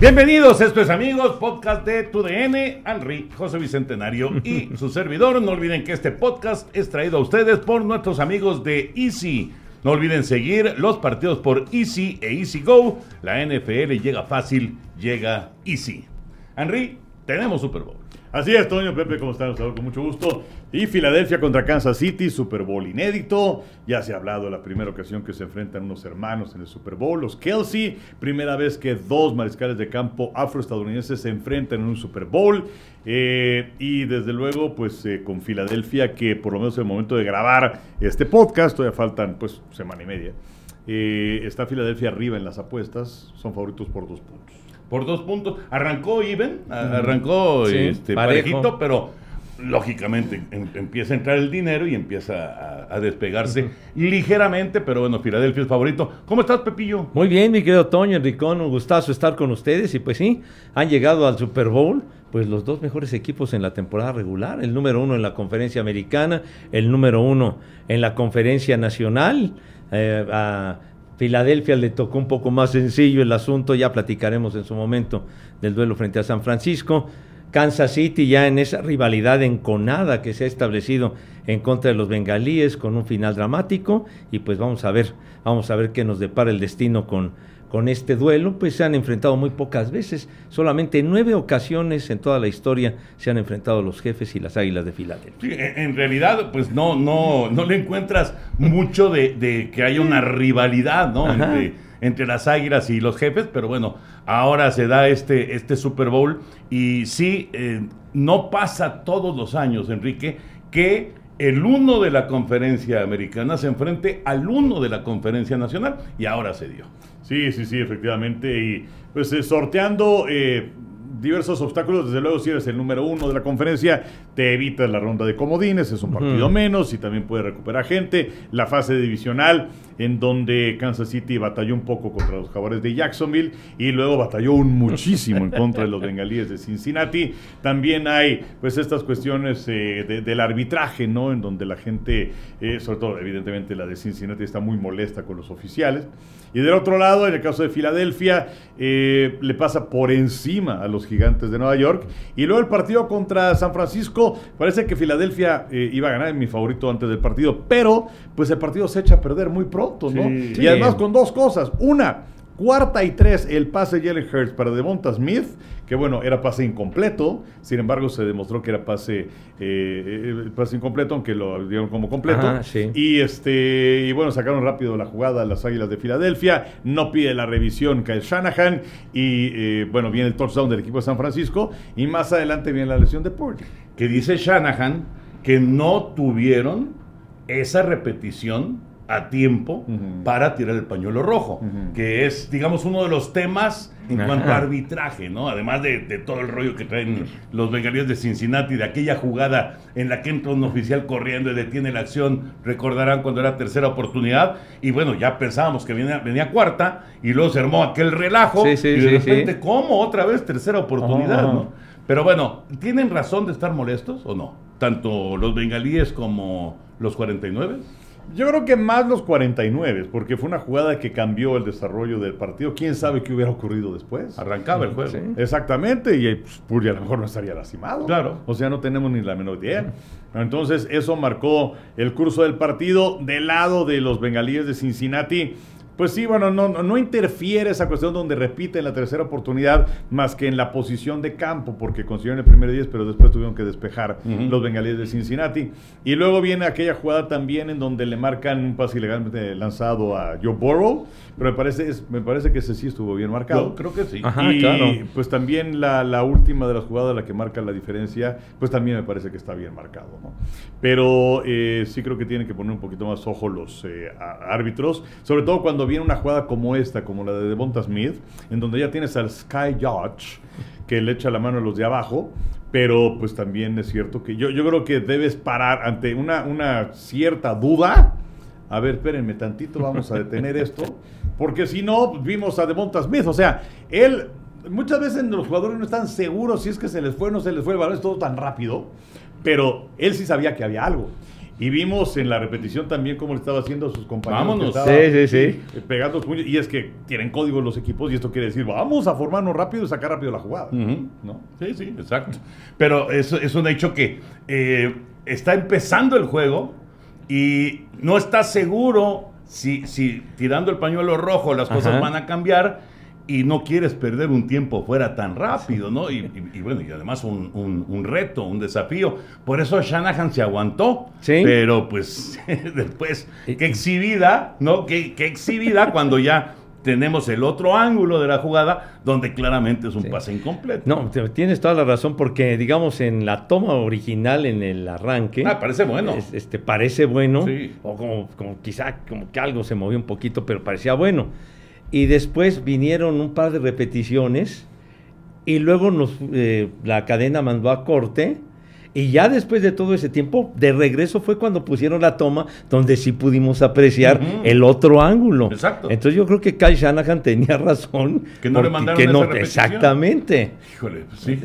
Bienvenidos, esto es amigos, podcast de TUDN, Henry, José Bicentenario y su servidor. No olviden que este podcast es traído a ustedes por nuestros amigos de Easy. No olviden seguir los partidos por Easy e Easy Go. La NFL llega fácil, llega Easy. Henry, tenemos Super Bowl. Así es, Toño, Pepe, ¿cómo están? Con mucho gusto. Y Filadelfia contra Kansas City, Super Bowl inédito. Ya se ha hablado de la primera ocasión que se enfrentan unos hermanos en el Super Bowl, los Kelsey. Primera vez que dos mariscales de campo afroestadounidenses se enfrentan en un Super Bowl. Eh, y desde luego, pues eh, con Filadelfia, que por lo menos en el momento de grabar este podcast, todavía faltan pues semana y media. Eh, está Filadelfia arriba en las apuestas, son favoritos por dos puntos por dos puntos. Arrancó even, arrancó este, parejito, pero lógicamente em, empieza a entrar el dinero y empieza a, despegarse ligeramente, pero bueno, Filadelfia es favorito. ¿Cómo estás, Pepillo? Muy bien, mi querido Toño, Enricón, un gustazo estar con ustedes y pues sí, han llegado al Super Bowl pues los dos mejores equipos en la temporada regular, el número uno en la conferencia americana, el número uno en la conferencia nacional. Eh, Filadelfia le tocó un poco más sencillo el asunto, ya platicaremos en su momento del duelo frente a San Francisco. Kansas City ya en esa rivalidad enconada que se ha establecido en contra de los bengalíes con un final dramático y pues vamos a ver, vamos a ver qué nos depara el destino con con este duelo, pues se han enfrentado muy pocas veces. Solamente en nueve ocasiones en toda la historia se han enfrentado los jefes y las águilas de Filadelfia. en realidad, pues no, no, no le encuentras mucho de, que haya una rivalidad, ¿no? Entre, las águilas y los jefes, pero bueno, ahora se da este, este Super Bowl y sí, eh, no pasa todos los años, Enrique, que el uno de la conferencia americana se enfrente al uno de la conferencia nacional y ahora se dio. Sí, sí, sí, efectivamente. Y pues eh, sorteando eh, diversos obstáculos. Desde luego, si eres el número uno de la conferencia, te evitas la ronda de comodines, es un partido menos y también puede recuperar gente. La fase divisional, en donde Kansas City batalló un poco contra los jaguares de Jacksonville y luego batalló un muchísimo en contra de los bengalíes de Cincinnati. También hay, pues, estas cuestiones eh, del arbitraje, ¿no? En donde la gente, eh, sobre todo, evidentemente, la de Cincinnati está muy molesta con los oficiales. Y del otro lado, en el caso de Filadelfia, eh, le pasa por encima a los gigantes de Nueva York. Y luego el partido contra San Francisco, parece que Filadelfia eh, iba a ganar, en mi favorito antes del partido, pero pues el partido se echa a perder muy pronto, ¿no? Y además con dos cosas. Una, Cuarta y tres, el pase Jalen Hurts para Devonta Smith, que bueno, era pase incompleto, sin embargo se demostró que era pase, eh, pase incompleto, aunque lo dieron como completo. Y este y bueno, sacaron rápido la jugada las Águilas de Filadelfia, no pide la revisión Kyle Shanahan, y eh, bueno, viene el touchdown del equipo de San Francisco, y más adelante viene la lesión de Port. Que dice Shanahan que no tuvieron esa repetición a tiempo para tirar el pañuelo rojo, que es, digamos, uno de los temas en cuanto a arbitraje, ¿no? Además de, todo el rollo que traen los bengalíes de Cincinnati, de aquella jugada en la que entra un oficial corriendo y detiene la acción, recordarán cuando era tercera oportunidad, y bueno, ya pensábamos que venía, venía cuarta, y luego se armó aquel relajo, y de repente, ¿cómo otra vez tercera oportunidad, no? Pero bueno, ¿tienen razón de estar molestos o no? Tanto los bengalíes como los 49. Yo creo que más los 49, porque fue una jugada que cambió el desarrollo del partido. ¿Quién sabe qué hubiera ocurrido después? Arrancaba el juego. Exactamente, y pues, Purdy a lo mejor no estaría lastimado. Claro. O sea, no tenemos ni la menor idea. Entonces, eso marcó el curso del partido del lado de los bengalíes de Cincinnati Pues sí, bueno, no, no interfiere esa cuestión donde repite en la tercera oportunidad más que en la posición de campo, porque consiguieron el primer 10, pero después tuvieron que despejar los bengalíes de Cincinnati. Y luego viene aquella jugada también en donde le marcan un pase ilegalmente lanzado a Joe Burrow, pero me parece, me parece que ese sí estuvo bien marcado. Yo creo que sí. y pues también la, última de las jugadas, la que marca la diferencia, pues también me parece que está bien marcado. ¿no? Pero eh, sí creo que tienen que poner un poquito más ojo los eh, árbitros, sobre todo cuando viene una jugada como esta, como la de Devonta Smith, en donde ya tienes al Sky Judge que le echa la mano a los de abajo, pero pues también es cierto que yo, yo creo que debes parar ante una, una cierta duda. A ver, espérenme tantito, vamos a detener esto, porque si no, vimos a Devonta Smith, o sea, él muchas veces los jugadores no están seguros si es que se les fue o no se les fue el balón, es todo tan rápido, pero él sí sabía que había algo. Y vimos en la repetición también cómo le estaba haciendo a sus compañeros. Vámonos. sí, sí, sí. Eh, pegando puños. Y es que tienen código los equipos y esto quiere decir, vamos a formarnos rápido y sacar rápido la jugada. ¿no? Sí, sí, exacto. Pero es, es un hecho que eh, está empezando el juego y no está seguro si, si tirando el pañuelo rojo las cosas van a cambiar y no quieres perder un tiempo fuera tan rápido, ¿no? Y, bueno, y además un, reto, un desafío. Por eso Shanahan se aguantó. Sí. Pero pues después, qué exhibida, ¿no? Qué, qué exhibida cuando ya tenemos el otro ángulo de la jugada donde claramente es un pase incompleto. No, tienes toda la razón porque digamos en la toma original en el arranque. Ah, parece bueno. este parece bueno sí. o como, como quizá como que algo se movió un poquito, pero parecía bueno y después vinieron un par de repeticiones y luego nos, eh, la cadena mandó a corte y ya después de todo ese tiempo, de regreso fue cuando pusieron la toma donde sí pudimos apreciar el otro ángulo. Exacto. Entonces yo creo que Kyle Shanahan tenía razón. Que no le mandaron que no, Exactamente. Híjole, pues sí.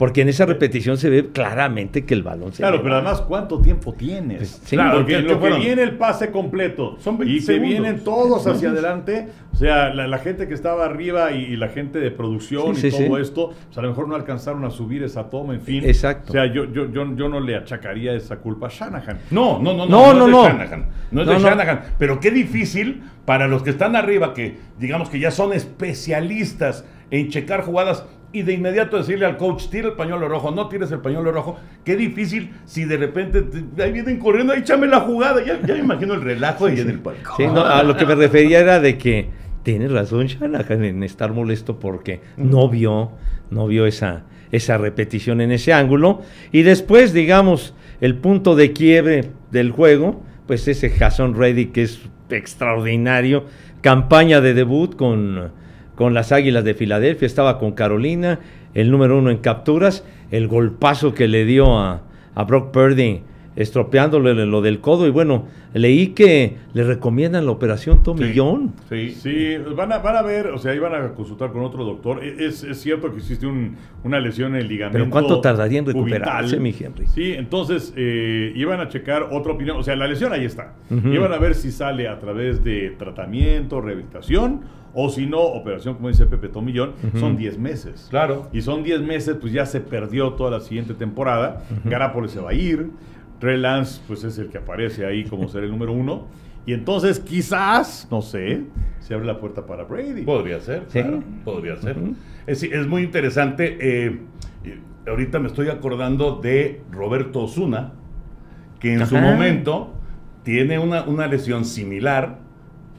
Porque en esa repetición se ve claramente que el balón se Claro, pero además, ¿cuánto tiempo tienes? Pues, claro, porque lo que viene el pase completo Son y que vienen todos hacia adelante, o sea, la, gente que estaba arriba y, la gente de producción y todo esto, pues a lo mejor no alcanzaron a subir esa toma, en fin. Exacto. O sea, yo, yo, yo, yo no le achacaría esa culpa a Shanahan. No, no, no, no, no, no, es de Shanahan. No es de Shanahan. Pero qué difícil para los que están arriba, que digamos que ya son especialistas en checar jugadas y de inmediato decirle al coach, tira el pañuelo rojo, no tires el pañuelo rojo. Qué difícil si de repente ahí vienen corriendo, ahí échame la jugada. Ya, ya me imagino el relajo ahí en el palco. Sí, no, a lo que me refería era de que tiene razón Shanahan en estar molesto porque no vio, no vio esa, esa repetición en ese ángulo. Y después, digamos, el punto de quiebre del juego, pues ese Jason Reddy que es extraordinario, campaña de debut con con las Águilas de Filadelfia, estaba con Carolina, el número uno en capturas, el golpazo que le dio a, a Brock Purdy estropeándole lo del codo y bueno, leí que le recomiendan la operación Tommy Sí, sí, van a, van a ver, o sea, iban a consultar con otro doctor. E, es, es cierto que existe un, una lesión en el ligamento. Pero ¿cuánto tardaría en recuperarse, mi Henry? Sí, entonces eh, iban a checar otra opinión, o sea, la lesión ahí está. Iban a ver si sale a través de tratamiento, rehabilitación o si no, operación, como dice Pepe Tomillón, son 10 meses. Claro. Y son 10 meses, pues ya se perdió toda la siguiente temporada. Uh se va a ir. Trey Lance, pues es el que aparece ahí como ser el número uno. Y entonces quizás, no sé, se abre la puerta para Brady. Podría ser, ¿Sí? podría ser. es, muy interesante. Eh, ahorita me estoy acordando de Roberto Osuna, que en su momento tiene una, una, lesión similar,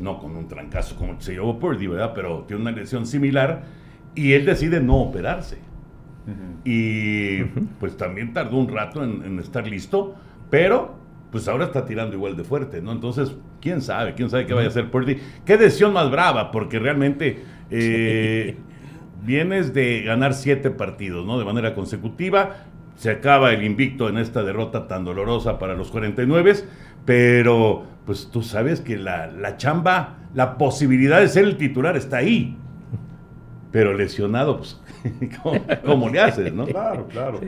no con un trancazo como se llevó Purdy, ¿verdad? Pero tiene una lesión similar y él decide no operarse. Y pues también tardó un rato en estar listo pero, pues ahora está tirando igual de fuerte, ¿no? Entonces, quién sabe, quién sabe qué vaya a hacer Purdy. Qué decisión más brava, porque realmente eh, vienes de ganar siete partidos, ¿no? De manera consecutiva. Se acaba el invicto en esta derrota tan dolorosa para los 49, pero pues tú sabes que la, chamba, la posibilidad de ser el titular está ahí. Pero lesionado, pues, ¿cómo, le haces, no? Claro, claro.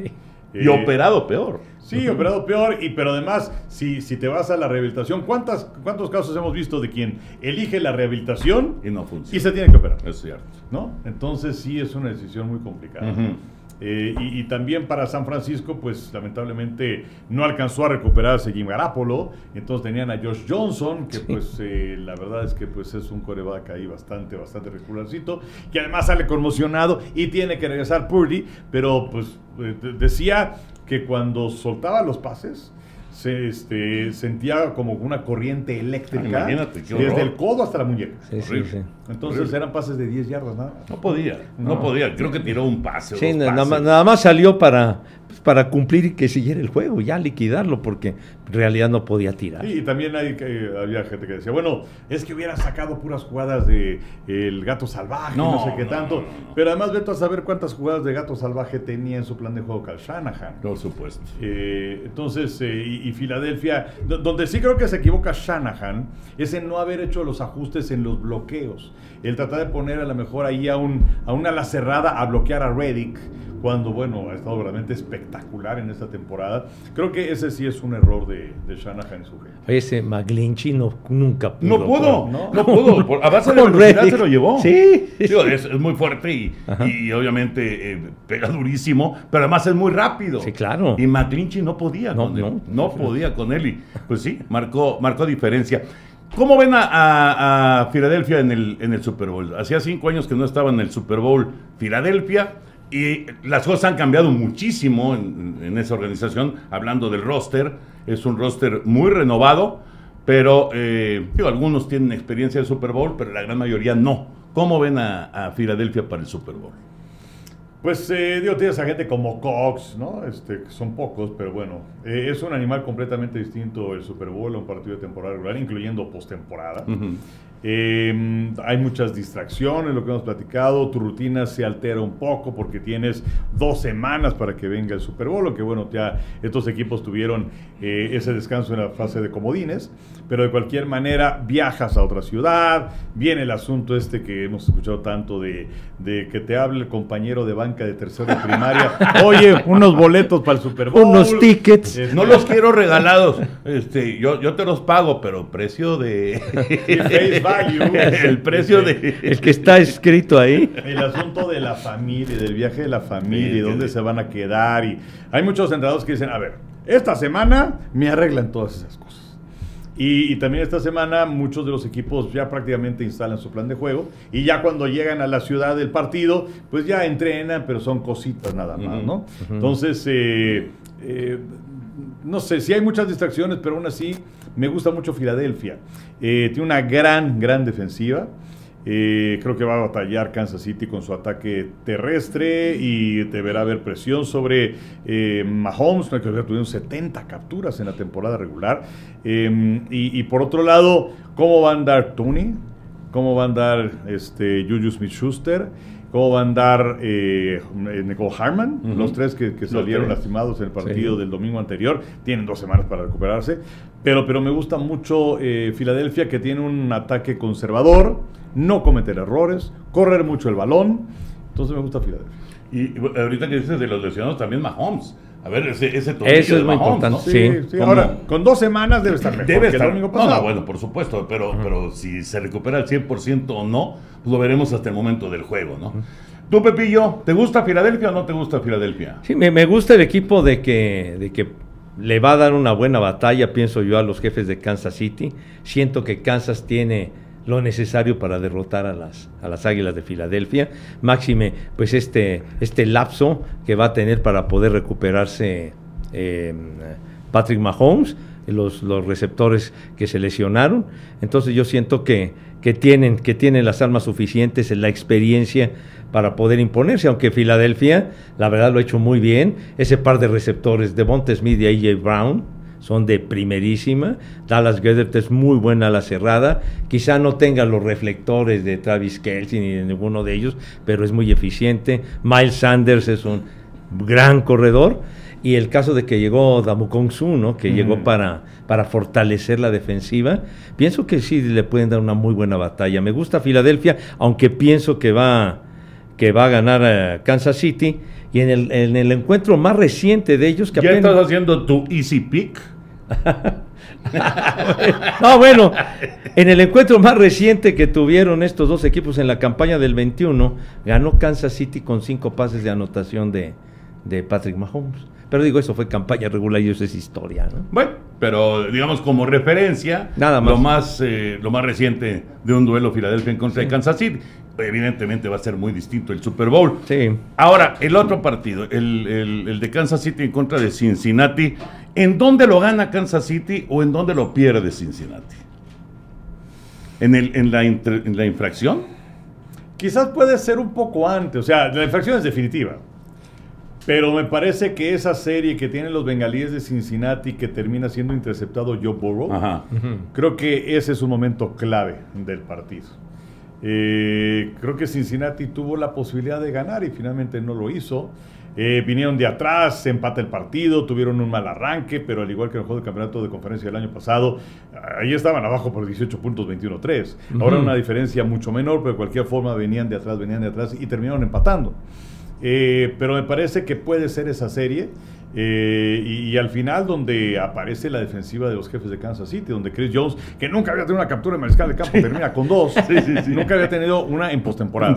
Y operado peor. Sí, operado peor, y pero además, si, si te vas a la rehabilitación, ¿cuántas, ¿cuántos casos hemos visto de quien elige la rehabilitación Y no funciona. y se tiene que operar? Es cierto. ¿no? Entonces sí es una decisión muy complicada. Ujú. Eh, y, y también para San Francisco, pues lamentablemente no alcanzó a recuperarse Jim Garapolo. Entonces tenían a Josh Johnson, que pues eh, la verdad es que pues es un coreback ahí bastante, bastante regularcito, que además sale conmocionado y tiene que regresar Purdy, pero pues eh, de- decía que cuando soltaba los pases, se este, sentía como una corriente eléctrica Ah, imagínate, qué desde el codo hasta la muñeca. Sí, sí, Horrible. sí. Entonces Horrible. eran pases de 10 yardas nada. No podía, no, No. podía. Creo que tiró un pase. o Sí, dos nada, más, nada más salió para, pues, para cumplir y que siguiera el juego, ya liquidarlo, porque realidad no podía tirar. Sí, y también hay, había gente que decía, bueno, es que hubieran sacado puras jugadas de el gato salvaje, no, No, sé qué no, tanto. no. Pero además veto a saber cuántas jugadas de gato salvaje tenía en su plan de juego Cal Shanahan. Por supuesto. Eh, entonces, eh, y, y Filadelfia, do- donde sí creo que se equivoca Shanahan, es en no haber hecho los ajustes en los bloqueos. El tratar de poner a lo mejor ahí a, un, a una ala cerrada a bloquear a Reddick, cuando, bueno, ha estado realmente espectacular en esta temporada. Creo que ese sí es un error de, de Shanahan y su gente. Ese McGlinchey no, nunca pudo. No pudo, no, no. pudo. Por- a base de velocidad Reddick. se lo llevó. Sí. Es, es muy fuerte y, obviamente eh, pega durísimo, pero además es muy rápido. Sí, claro. Y McClinchy no podía No, con él. no. No podía con él y pues sí, marcó, marcó diferencia. ¿Cómo ven a, a- a Filadelfia en el, en el Super Bowl? Hacía cinco años que no estaba en el Super Bowl Filadelfia y las cosas han cambiado muchísimo en, en esa organización. Hablando del roster, es un roster muy renovado, pero eh, digo, algunos tienen experiencia de Super Bowl, pero la gran mayoría no. ¿Cómo ven a, a Filadelfia para el Super Bowl? Pues eh, digo, tienes a gente como Cox, ¿no? Este, que son pocos, pero bueno, eh, es un animal completamente distinto el Super Bowl a un partido de temporada regular, incluyendo postemporada. Ujú. Eh, hay muchas distracciones, lo que hemos platicado, tu rutina se altera un poco porque tienes dos semanas para que venga el Super Bowl, aunque bueno, ya estos equipos tuvieron eh, ese descanso en la fase de comodines, pero de cualquier manera viajas a otra ciudad, viene el asunto este que hemos escuchado tanto de, de que te hable el compañero de banca de tercero de primaria, oye, unos boletos para el Super Bowl. Unos tickets. Este, No los quiero regalados. Este, yo, yo te los pago, pero precio de. face value. El precio de. El que está escrito ahí. El asunto de la familia, del viaje de la familia, Sí, y dónde sí. se van a quedar. Y hay muchos entrenadores que dicen, a ver, esta semana me arreglan todas esas cosas. Y, y también esta semana muchos de los equipos ya prácticamente instalan su plan de juego y ya cuando llegan a la ciudad del partido, pues ya entrenan, pero son cositas nada más, ¿no? Entonces, eh, eh, no sé, sí hay muchas distracciones, pero aún así me gusta mucho Filadelfia. Eh, tiene una gran, gran defensiva. Eh, creo que va a batallar Kansas City con su ataque terrestre y deberá haber presión sobre eh, Mahomes, que tuvieron 70 capturas en la temporada regular. Eh, y, y por otro lado, ¿cómo va a andar Tony? ¿Cómo va a andar este, Juju Smith-Schuster? ¿Cómo va a andar eh, Nicole Harman? Los tres que, que salieron tres. lastimados en el partido Sí. del domingo anterior. Tienen dos semanas para recuperarse. Pero, pero me gusta mucho eh, Filadelfia, que tiene un ataque conservador, no cometer errores, correr mucho el balón. Entonces me gusta Filadelfia. Y ahorita que dices de los lesionados, también Mahomes. A ver, ese, ese tobillo Eso es de muy Mahomes, importante, ¿no? Sí. Ahora, con dos semanas debe estar mejor Debe que estar. el No, pasado. no, bueno, por supuesto, pero, pero si se recupera al 100% o no, pues lo veremos hasta el momento del juego, ¿no? Tú, Pepillo, ¿te gusta Filadelfia o no te gusta Filadelfia? Sí, me, me gusta el equipo de que, de que le va a dar una buena batalla, pienso yo, a los jefes de Kansas City. Siento que Kansas tiene lo necesario para derrotar a las, a las Águilas de Filadelfia. Máxime, pues este, este lapso que va a tener para poder recuperarse eh, Patrick Mahomes, los, los receptores que se lesionaron. Entonces yo siento que, que, tienen, que tienen las armas suficientes, la experiencia para poder imponerse, aunque Filadelfia, la verdad, lo ha hecho muy bien. Ese par de receptores, Devonta Smith y A.J. Brown, son de primerísima. Dallas Goedert es muy buena a la cerrada. Quizá no tenga los reflectores de Travis Kelsey ni de ninguno de ellos, pero es muy eficiente. Miles Sanders es un gran corredor. Y el caso de que llegó Damukong Su, ¿no? que Mm. llegó para, para fortalecer la defensiva, pienso que sí le pueden dar una muy buena batalla. Me gusta Filadelfia, aunque pienso que va que va a ganar eh, Kansas City. Y en el, en el encuentro más reciente de ellos, que ¿Ya apenas- estás haciendo tu easy pick? No, bueno, en el encuentro más reciente que tuvieron estos dos equipos en la campaña del 21, ganó Kansas City con cinco pases de anotación de, de Patrick Mahomes. Pero digo, eso fue campaña regular y eso es historia, ¿no? Bueno, pero digamos como referencia, Nada más. Lo, más eh, lo más reciente de un duelo Filadelfia en contra de Kansas City. Evidentemente va a ser muy distinto el Super Bowl. Sí. Ahora, el otro partido, el, el- el de Kansas City en contra de Cincinnati, ¿en dónde lo gana Kansas City o en dónde lo pierde Cincinnati? ¿En, el, en, la, inter- en la infracción? Quizás puede ser un poco antes, o sea, la infracción es definitiva. Pero me parece que esa serie que tienen los bengalíes de Cincinnati que termina siendo interceptado Joe Burrow, Ajá. creo que ese es un momento clave del partido. Eh, creo que Cincinnati tuvo la posibilidad de ganar y finalmente no lo hizo. Eh, vinieron de atrás, se empata el partido, tuvieron un mal arranque, pero al igual que en el juego de campeonato de conferencia del año pasado, ahí estaban abajo por 18 puntos, 21-3. Ahora una diferencia mucho menor, pero de cualquier forma venían de atrás, venían de atrás y terminaron empatando. Eh, pero me parece que puede ser esa serie. Eh, y, y al final donde aparece la defensiva de los jefes de Kansas City, donde Chris Jones, que nunca había tenido una captura de mariscal de campo, termina con dos. Sí, sí, sí. Nunca había tenido una en postemporada.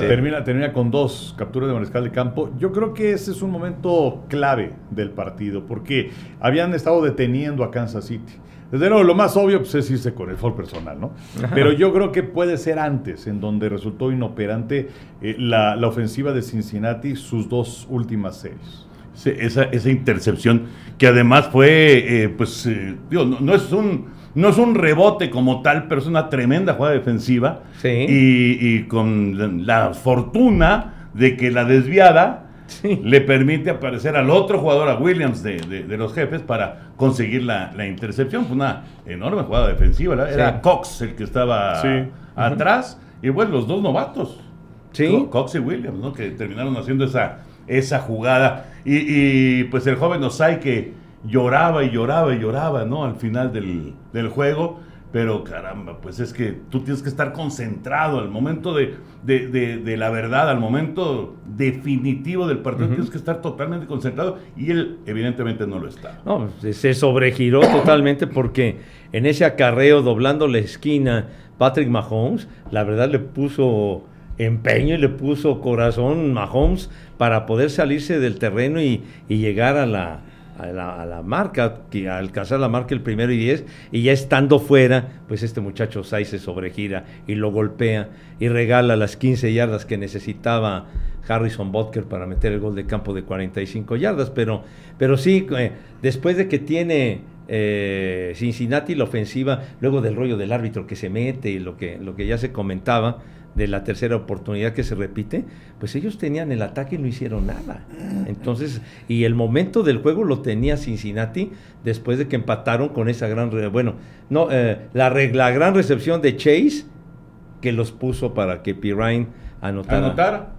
Termina, termina con dos capturas de mariscal de campo. Yo creo que ese es un momento clave del partido, porque habían estado deteniendo a Kansas City. Desde luego, lo más obvio pues, es irse con el foul personal, ¿no? Pero yo creo que puede ser antes, en donde resultó inoperante eh, la, la ofensiva de Cincinnati sus dos últimas series. Esa, esa intercepción que además fue, eh, pues, eh, digo, no, no es un, no es un rebote como tal, pero es una tremenda jugada defensiva. Sí. Y, y con la, fortuna de que la desviada Sí. le permite aparecer al otro jugador, a Williams de, de- de los jefes, para conseguir la, la intercepción. Fue una enorme jugada defensiva. ¿verdad? Era Sí. Cox el que estaba atrás. Y bueno, los dos novatos. Sí. Co- Cox y Williams, ¿no? Que terminaron haciendo esa, esa jugada. Y, y, pues el joven Osai que lloraba y lloraba y lloraba, ¿no? Al final del, del juego. Pero caramba, pues es que tú tienes que estar concentrado al momento de, de- de- de la verdad, al momento definitivo del partido, tienes que estar totalmente concentrado. Y él, evidentemente, no lo está. No, se- se sobregiró totalmente porque en ese acarreo doblando la esquina, Patrick Mahomes, la verdad le puso empeño y le puso corazón Mahomes para poder salirse del terreno y, y llegar a la, a la, a la marca, que alcanzar la marca el primero y diez, y ya estando fuera, pues este muchacho Sai se sobregira y lo golpea y regala las 15 yardas que necesitaba Harrison Butker para meter el gol de campo de 45 yardas, pero, pero sí, eh, después de que tiene eh, Cincinnati la ofensiva, luego del rollo del árbitro que se mete y lo que, lo que ya se comentaba de la tercera oportunidad que se repite, pues ellos tenían el ataque y no hicieron nada. Entonces, y el momento del juego lo tenía Cincinnati después de que empataron con esa gran, bueno, no, eh, la, gran recepción de Chase que los puso para que Pirine anotara. Anotara.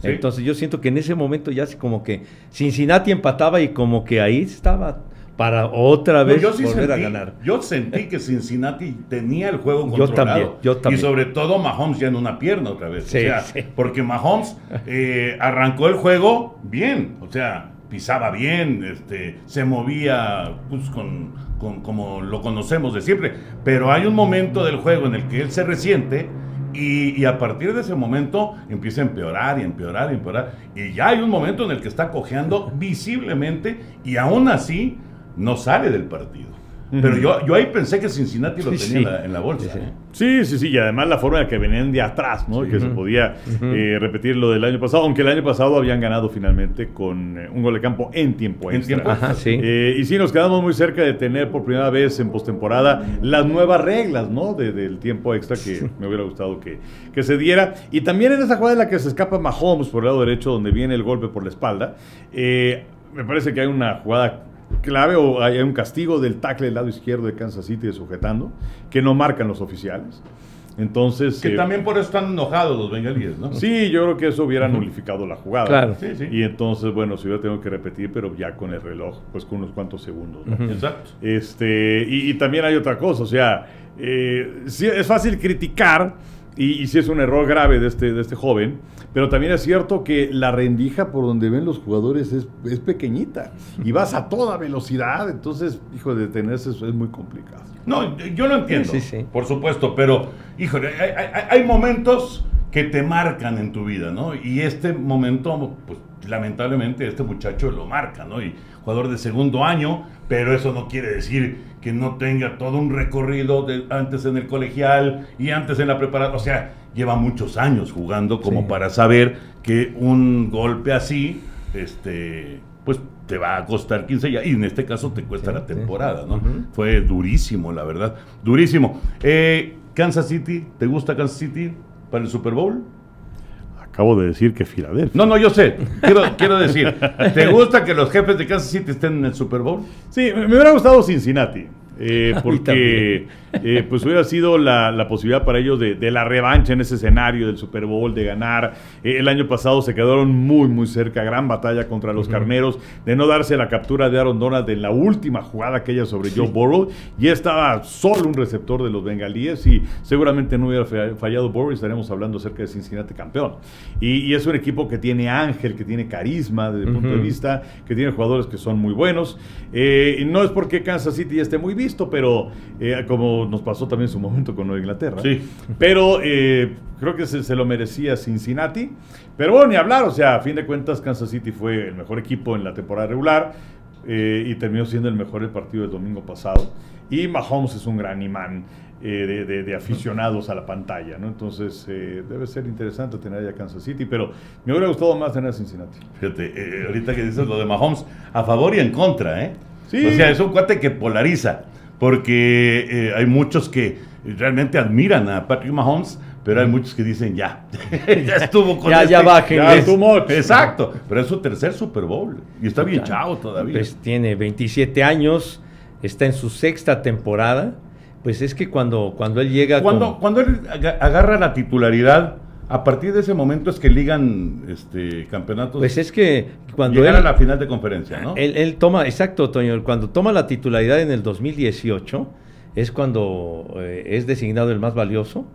Sí. Entonces yo siento que en ese momento ya como que Cincinnati empataba y como que ahí estaba para otra vez yo sí volver sentí, a ganar. Yo sentí que Cincinnati tenía el juego Yo controlado. también, yo también. Y sobre todo Mahomes ya en una pierna otra vez. Sí, o sea, sí. porque Mahomes eh, arrancó el juego bien. O sea, pisaba bien, este, se movía pues, con, con- como lo conocemos de siempre. Pero hay un momento del juego en el que él se resiente. Y, y a partir de ese momento empieza a empeorar y empeorar y empeorar. Y ya hay un momento en el que está cojeando visiblemente y aún así no sale del partido. Pero yo, yo ahí pensé que Cincinnati lo Sí, tenía en, la, en la bolsa. Sí, sí. ¿eh? Sí, sí, sí, y además la forma en la que venían de atrás, ¿no? Que se podía eh, repetir lo del año pasado, aunque el año pasado habían ganado finalmente con eh, un gol de campo en tiempo En extra. tiempo Ajá, sí. Eh, y sí, nos quedamos muy cerca de tener por primera vez en postemporada las nuevas reglas, ¿no? De- del tiempo extra que me hubiera gustado que, que se diera. Y también en esa jugada en la que se escapa Mahomes por el lado derecho, donde viene el golpe por la espalda, eh, me parece que hay una jugada clave o hay un castigo del tackle del lado izquierdo de Kansas City sujetando, que no marcan los oficiales. Entonces. Que eh, también por eso están enojados los bengalíes, ¿no? Sí, yo creo que eso hubiera nulificado la jugada. Claro. Sí, sí. Y entonces, bueno, si hubiera tenido que repetir, pero ya con el reloj, pues con unos cuantos segundos. ¿no? Exacto. Este, y, y también hay otra cosa, o sea, eh, sí, es fácil criticar Y, y sí es un error grave de este, de este joven. Pero también es cierto que la rendija por donde ven los jugadores es, es pequeñita. Y vas a toda velocidad. Entonces, hijo, detenerse es, es muy complicado. No, yo lo entiendo, Sí, sí, sí. por supuesto, pero, híjole, hay, hay- hay momentos que te marcan en tu vida, ¿no? Y este momento, pues lamentablemente este muchacho lo marca, ¿no? Y jugador de segundo año, pero eso no quiere decir que no tenga todo un recorrido de antes en el colegial y antes en la preparación, o sea, lleva muchos años jugando como Sí. para saber que un golpe así, este, pues te va a costar 15 ya, y en este caso te cuesta Sí, la sí. temporada, ¿no? Fue durísimo, la verdad. Durísimo. Eh, Kansas City, ¿te gusta Kansas City para el Super Bowl? Acabo de decir que Filadelfia. No, no, yo sé. Quiero, quiero decir, ¿te gusta que los jefes de Kansas City estén en el Super Bowl? Sí, me me hubiera gustado Cincinnati. Eh, porque eh, pues hubiera sido la, la posibilidad para ellos de, de la revancha en ese escenario del Super Bowl, de ganar. Eh, el año pasado se quedaron muy, muy cerca, gran batalla contra los carneros, de no darse la captura de Aaron Donald en la última jugada aquella sobre Joe Burrow. Ya estaba solo un receptor de los bengalíes y seguramente no hubiera fa- fallado Burrow y estaremos hablando acerca de Cincinnati campeón. Y, y es un equipo que tiene ángel, que tiene carisma desde el punto de vista que tiene jugadores que son muy buenos. No es porque Kansas City ya esté muy visto, pero eh, como nos pasó también en su momento con Nueva Inglaterra. Sí. Pero eh, creo que se, se lo merecía Cincinnati. Pero bueno, ni hablar, o sea, a fin de cuentas Kansas City fue el mejor equipo en la temporada regular eh, y terminó siendo el mejor el partido del domingo pasado. Y Mahomes es un gran imán eh, de, de- de aficionados a la pantalla, ¿no? Entonces eh, debe ser interesante tener ahí a Kansas City, pero me hubiera gustado más tener a Cincinnati. Fíjate, eh, ahorita que dices lo de Mahomes, a favor y en contra, ¿eh? Sí. O sea, es un cuate que polariza, porque eh, hay muchos que realmente admiran a Patrick Mahomes, pero hay muchos que dicen ya, ya estuvo con Ya, este. ya bajen. Ya, much. Exacto, pero es su tercer Super Bowl y está bien chavo todavía. Pues tiene 27 años, está en su sexta temporada. Pues es que cuando, cuando él llega Cuando, con- cuando él aga- agarra la titularidad, a partir de ese momento es que ligan este campeonatos. Pues es que cuando llegar él, a la final de conferencia, ¿no? él, él toma, exacto, Toño, cuando toma la titularidad en el 2018, es cuando eh, es designado el más valioso,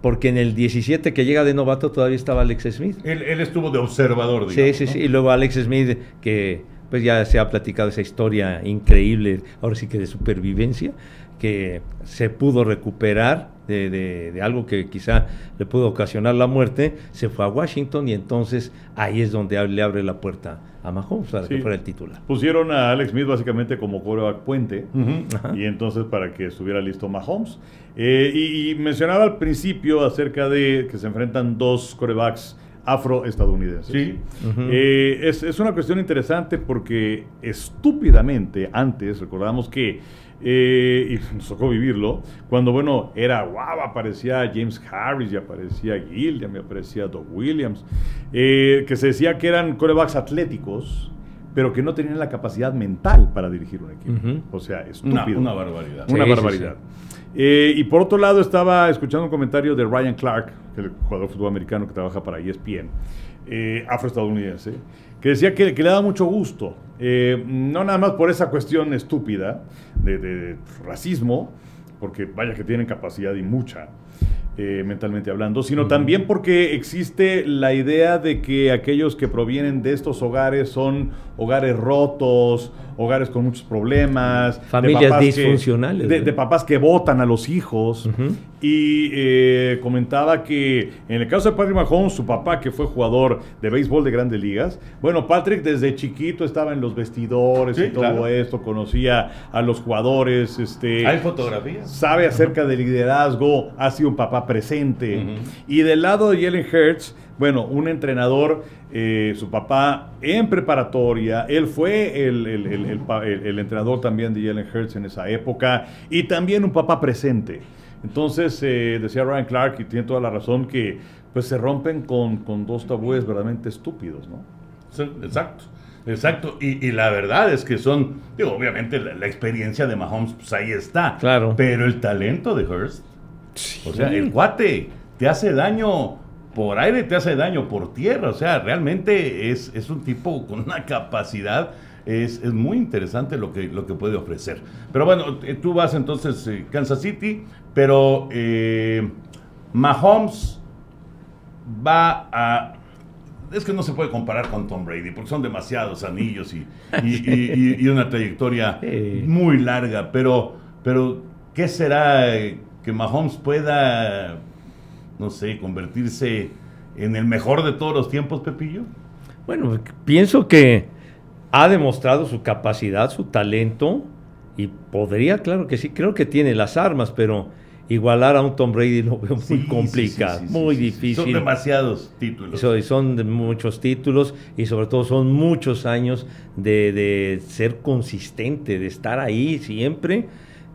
porque en el 17 que llega de novato todavía estaba Alex Smith. Él, él estuvo de observador, Sí, digamos. sí, ¿no? sí. Y luego Alex Smith, que pues ya se ha platicado esa historia increíble, ahora sí que de supervivencia, que se pudo recuperar de, de- de algo que quizá le pudo ocasionar la muerte, se fue a Washington y entonces ahí es donde le abre la puerta a Mahomes para que fuera el titular. Pusieron a Alex Smith básicamente como quarterback puente. Y entonces para que estuviera listo Mahomes. Eh, y, y mencionaba al principio acerca de que se enfrentan dos corebacks afroestadounidenses. Sí. Eh, es, es una cuestión interesante porque estúpidamente antes, recordamos que, eh, y nos tocó vivirlo, cuando, bueno, era wow, aparecía James Harris, y aparecía Gilliam, y aparecía Doug Williams, eh, que se decía que eran corebacks atléticos, pero que no tenían la capacidad mental para dirigir un equipo. O sea, estúpido. una barbaridad. Una Sí, sí, barbaridad. Eh, y por otro lado, estaba escuchando un comentario de Ryan Clark, el jugador de fútbol americano que trabaja para ESPN, eh, afroestadounidense, que decía que, que le daba mucho gusto, eh, no nada más por esa cuestión estúpida de, de racismo, porque vaya que tienen capacidad y mucha, eh, mentalmente hablando, sino también porque existe la idea de que aquellos que provienen de estos hogares son hogares rotos, hogares con muchos problemas, de Familias que- disfuncionales, de, de papás que votan a los hijos. Y eh, comentaba que en el caso de Patrick Mahomes, su papá, que fue jugador de béisbol de grandes ligas, bueno, Patrick desde chiquito estaba en los vestidores Sí, y todo claro. esto, conocía a los jugadores, este, Hay fotografías. sabe acerca del liderazgo, ha sido un papá presente. Y del lado de Jalen Hurts, bueno, un entrenador, eh, su papá en preparatoria, él fue el, el- el- el entrenador también de Jalen Hurts en esa época, y también un papá presente. Entonces, eh, decía Ryan Clark, y tiene toda la razón, que pues se rompen con, con dos tabúes verdaderamente estúpidos, ¿no? Sí, Exacto, exacto. Y, y la verdad es que son, digo, obviamente la, la experiencia de Mahomes, pues ahí está. Claro. Pero el talento de Hurst, o sea, el cuate te hace daño por aire, te hace daño por tierra. O sea, realmente es, es un tipo con una capacidad. Es, es muy interesante lo que, lo que puede ofrecer. Pero bueno, eh, tú vas entonces eh, Kansas City, pero eh, Mahomes va a... Es que no se puede comparar con Tom Brady, porque son demasiados anillos y, y- y- una trayectoria muy larga, pero, pero ¿qué será eh, que Mahomes pueda, no sé, convertirse en el mejor de todos los tiempos, Pepillo? Bueno, pienso que ha demostrado su capacidad, su talento y podría, claro que sí, creo que tiene las armas, pero igualar a un Tom Brady lo veo muy Sí, complicado, sí, sí, muy sí. Son difícil. demasiados títulos. So- son de muchos títulos y sobre todo son muchos años de, de ser consistente, de estar ahí siempre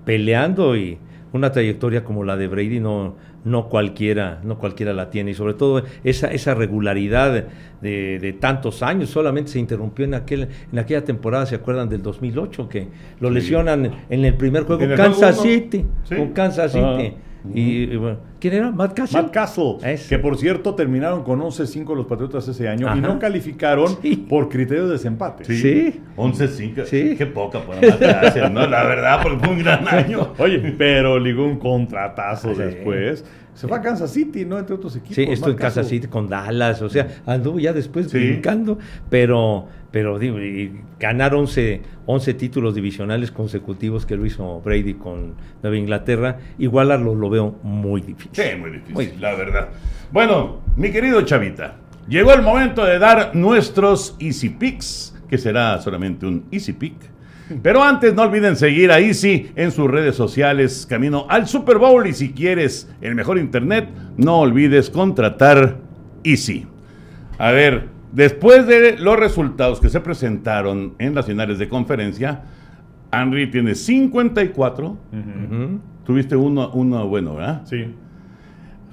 peleando y una trayectoria como la de Brady no, no cualquiera, no cualquiera la tiene y sobre todo esa, esa regularidad de, de tantos años solamente se interrumpió en aquel, en aquella temporada, ¿se acuerdan del 2008? que lo Sí. lesionan en el primer juego el Kansas juego. City, Sí. con Kansas City. Ah. y, y bueno, ¿quién era? Matt Castle. Matt Castle, Ese. que por cierto terminaron con 11-5 los Patriotas ese año y no calificaron Sí. por criterios de desempate. Sí. 11-5. Sí. Qué poca para más gracias, ¿no? La verdad, porque fue un gran año. Oye, pero ligó un contratazo Sí. después. Se fue a Kansas City, ¿no? Entre otros equipos. Sí, esto en Matt Kansas Castle. City con Dallas, o sea, anduvo ya después Sí. brincando, pero, pero digo, y ganar 11, 11 títulos divisionales consecutivos que lo hizo Brady con Nueva Inglaterra, igualarlo lo veo muy difícil. Sí, muy difícil, Muy la verdad. Bueno, mi querido Chavita, llegó el momento de dar nuestros Easy Picks, que será solamente un Easy Pick. Pero antes no olviden seguir a Easy en sus redes sociales camino al Super Bowl y si quieres el mejor internet, no olvides contratar Easy. A ver, después de los resultados que se presentaron en las finales de conferencia, Henry tiene 54, Ujú. tuviste uno, uno bueno, ¿verdad? Sí.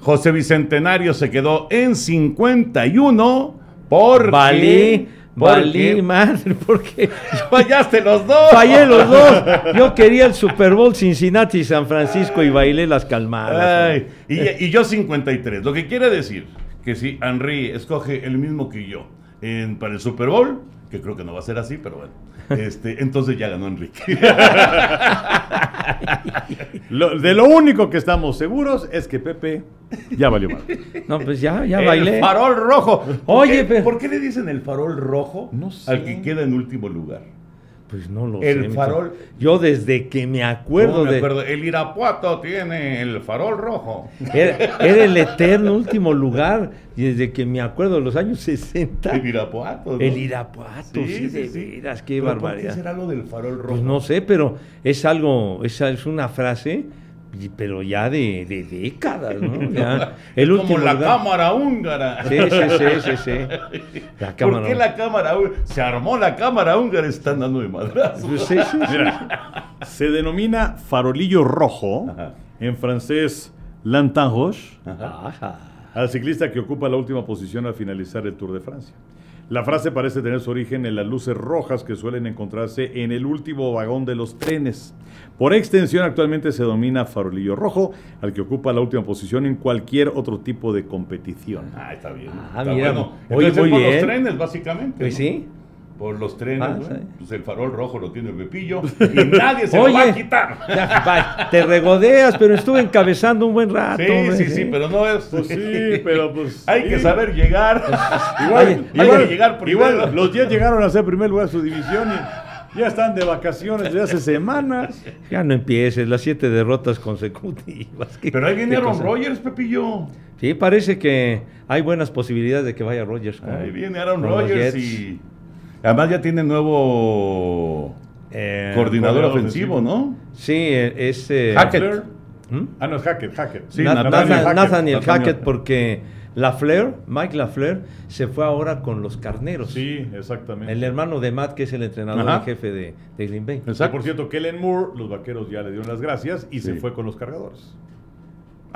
José Bicentenario se quedó en 51 porque... Valí, valí madre, porque fallaste los dos. fallé los dos. Yo quería el Super Bowl Cincinnati y San Francisco y bailé las calmadas. Ay, y, y yo 53. Lo que quiere decir que si Henry escoge el mismo que yo en- para el Super Bowl, que creo que no va a ser así, pero bueno, este, entonces ya ganó Enrique. Lo- de lo único que estamos seguros es que Pepe ya valió mal. No, pues ya, ya el bailé. farol rojo. ¿Por Oye, qué, pero- ¿por qué le dicen el farol rojo No sé. al que queda en último lugar? Pues no lo El sé. mi farol. Yo desde que me acuerdo No me de. acuerdo. El Irapuato tiene el farol rojo. Era, era el eterno último lugar. Y desde que me acuerdo de los años 60. El Irapuato. ¿no? El Irapuato, sí, de veras, qué ¿Pero ¿Por barbaridad. qué será lo del farol rojo? Pues no sé, pero es algo, es, es una frase, pero ya de, de décadas, ¿no? Ya, el Como último la lugar. cámara húngara. Sí, sí, sí, sí, sí. La ¿Por qué la cámara húngara? Se armó la cámara húngara, están dando de madrazo. Pues sí, sí. Mira, se denomina farolillo rojo, Ajá. en francés Lantern Rouge, Ajá. al ciclista que ocupa la última posición al finalizar el Tour de Francia. La frase parece tener su origen en las luces rojas que suelen encontrarse en el último vagón de los trenes. Por extensión, actualmente se domina farolillo rojo, al que ocupa la última posición en cualquier otro tipo de competición. Ah, está bien. Ah, está mira, bueno. Entonces, muy bien. los trenes, básicamente. Pues ¿no? sí. Por los trenes, Ah, sí. Pues el farol rojo lo tiene el Pepillo y nadie se lo va a quitar. ya, va, te regodeas, pero estuve encabezando un buen rato. Sí, hombre, sí, sí, pero no es. Pues sí, pero pues... Hay que saber llegar. Igual, Oye, hay igual- que llegar primero. igual los 10 llegaron a ser primer lugar de su división y ya están de vacaciones desde hace semanas. Ya no empieces, las siete derrotas consecutivas. ¿Qué- Pero ahí viene Aaron? Rodgers, Pepillo. Sí, parece que hay buenas posibilidades de que vaya Rodgers. con- Ahí viene Aaron Rodgers y. Además ya tiene nuevo Eh, coordinador coordinador ofensivo, ¿no? Sí, eh, es... eh, Hackett. ¿Mm? Ah, no, es Hackett, Hackett. Sí, Na- Nathaniel Nathan- Hackett. Nathaniel. Hackett, porque Lafleur, Mike Lafleur, se fue ahora con los carneros. Sí, exactamente. El hermano de Matt, que es el entrenador Ajá. en jefe de, de Green Bay. Exacto. por cierto, Kellen Moore, los vaqueros ya le dieron las gracias y se fue con los cargadores.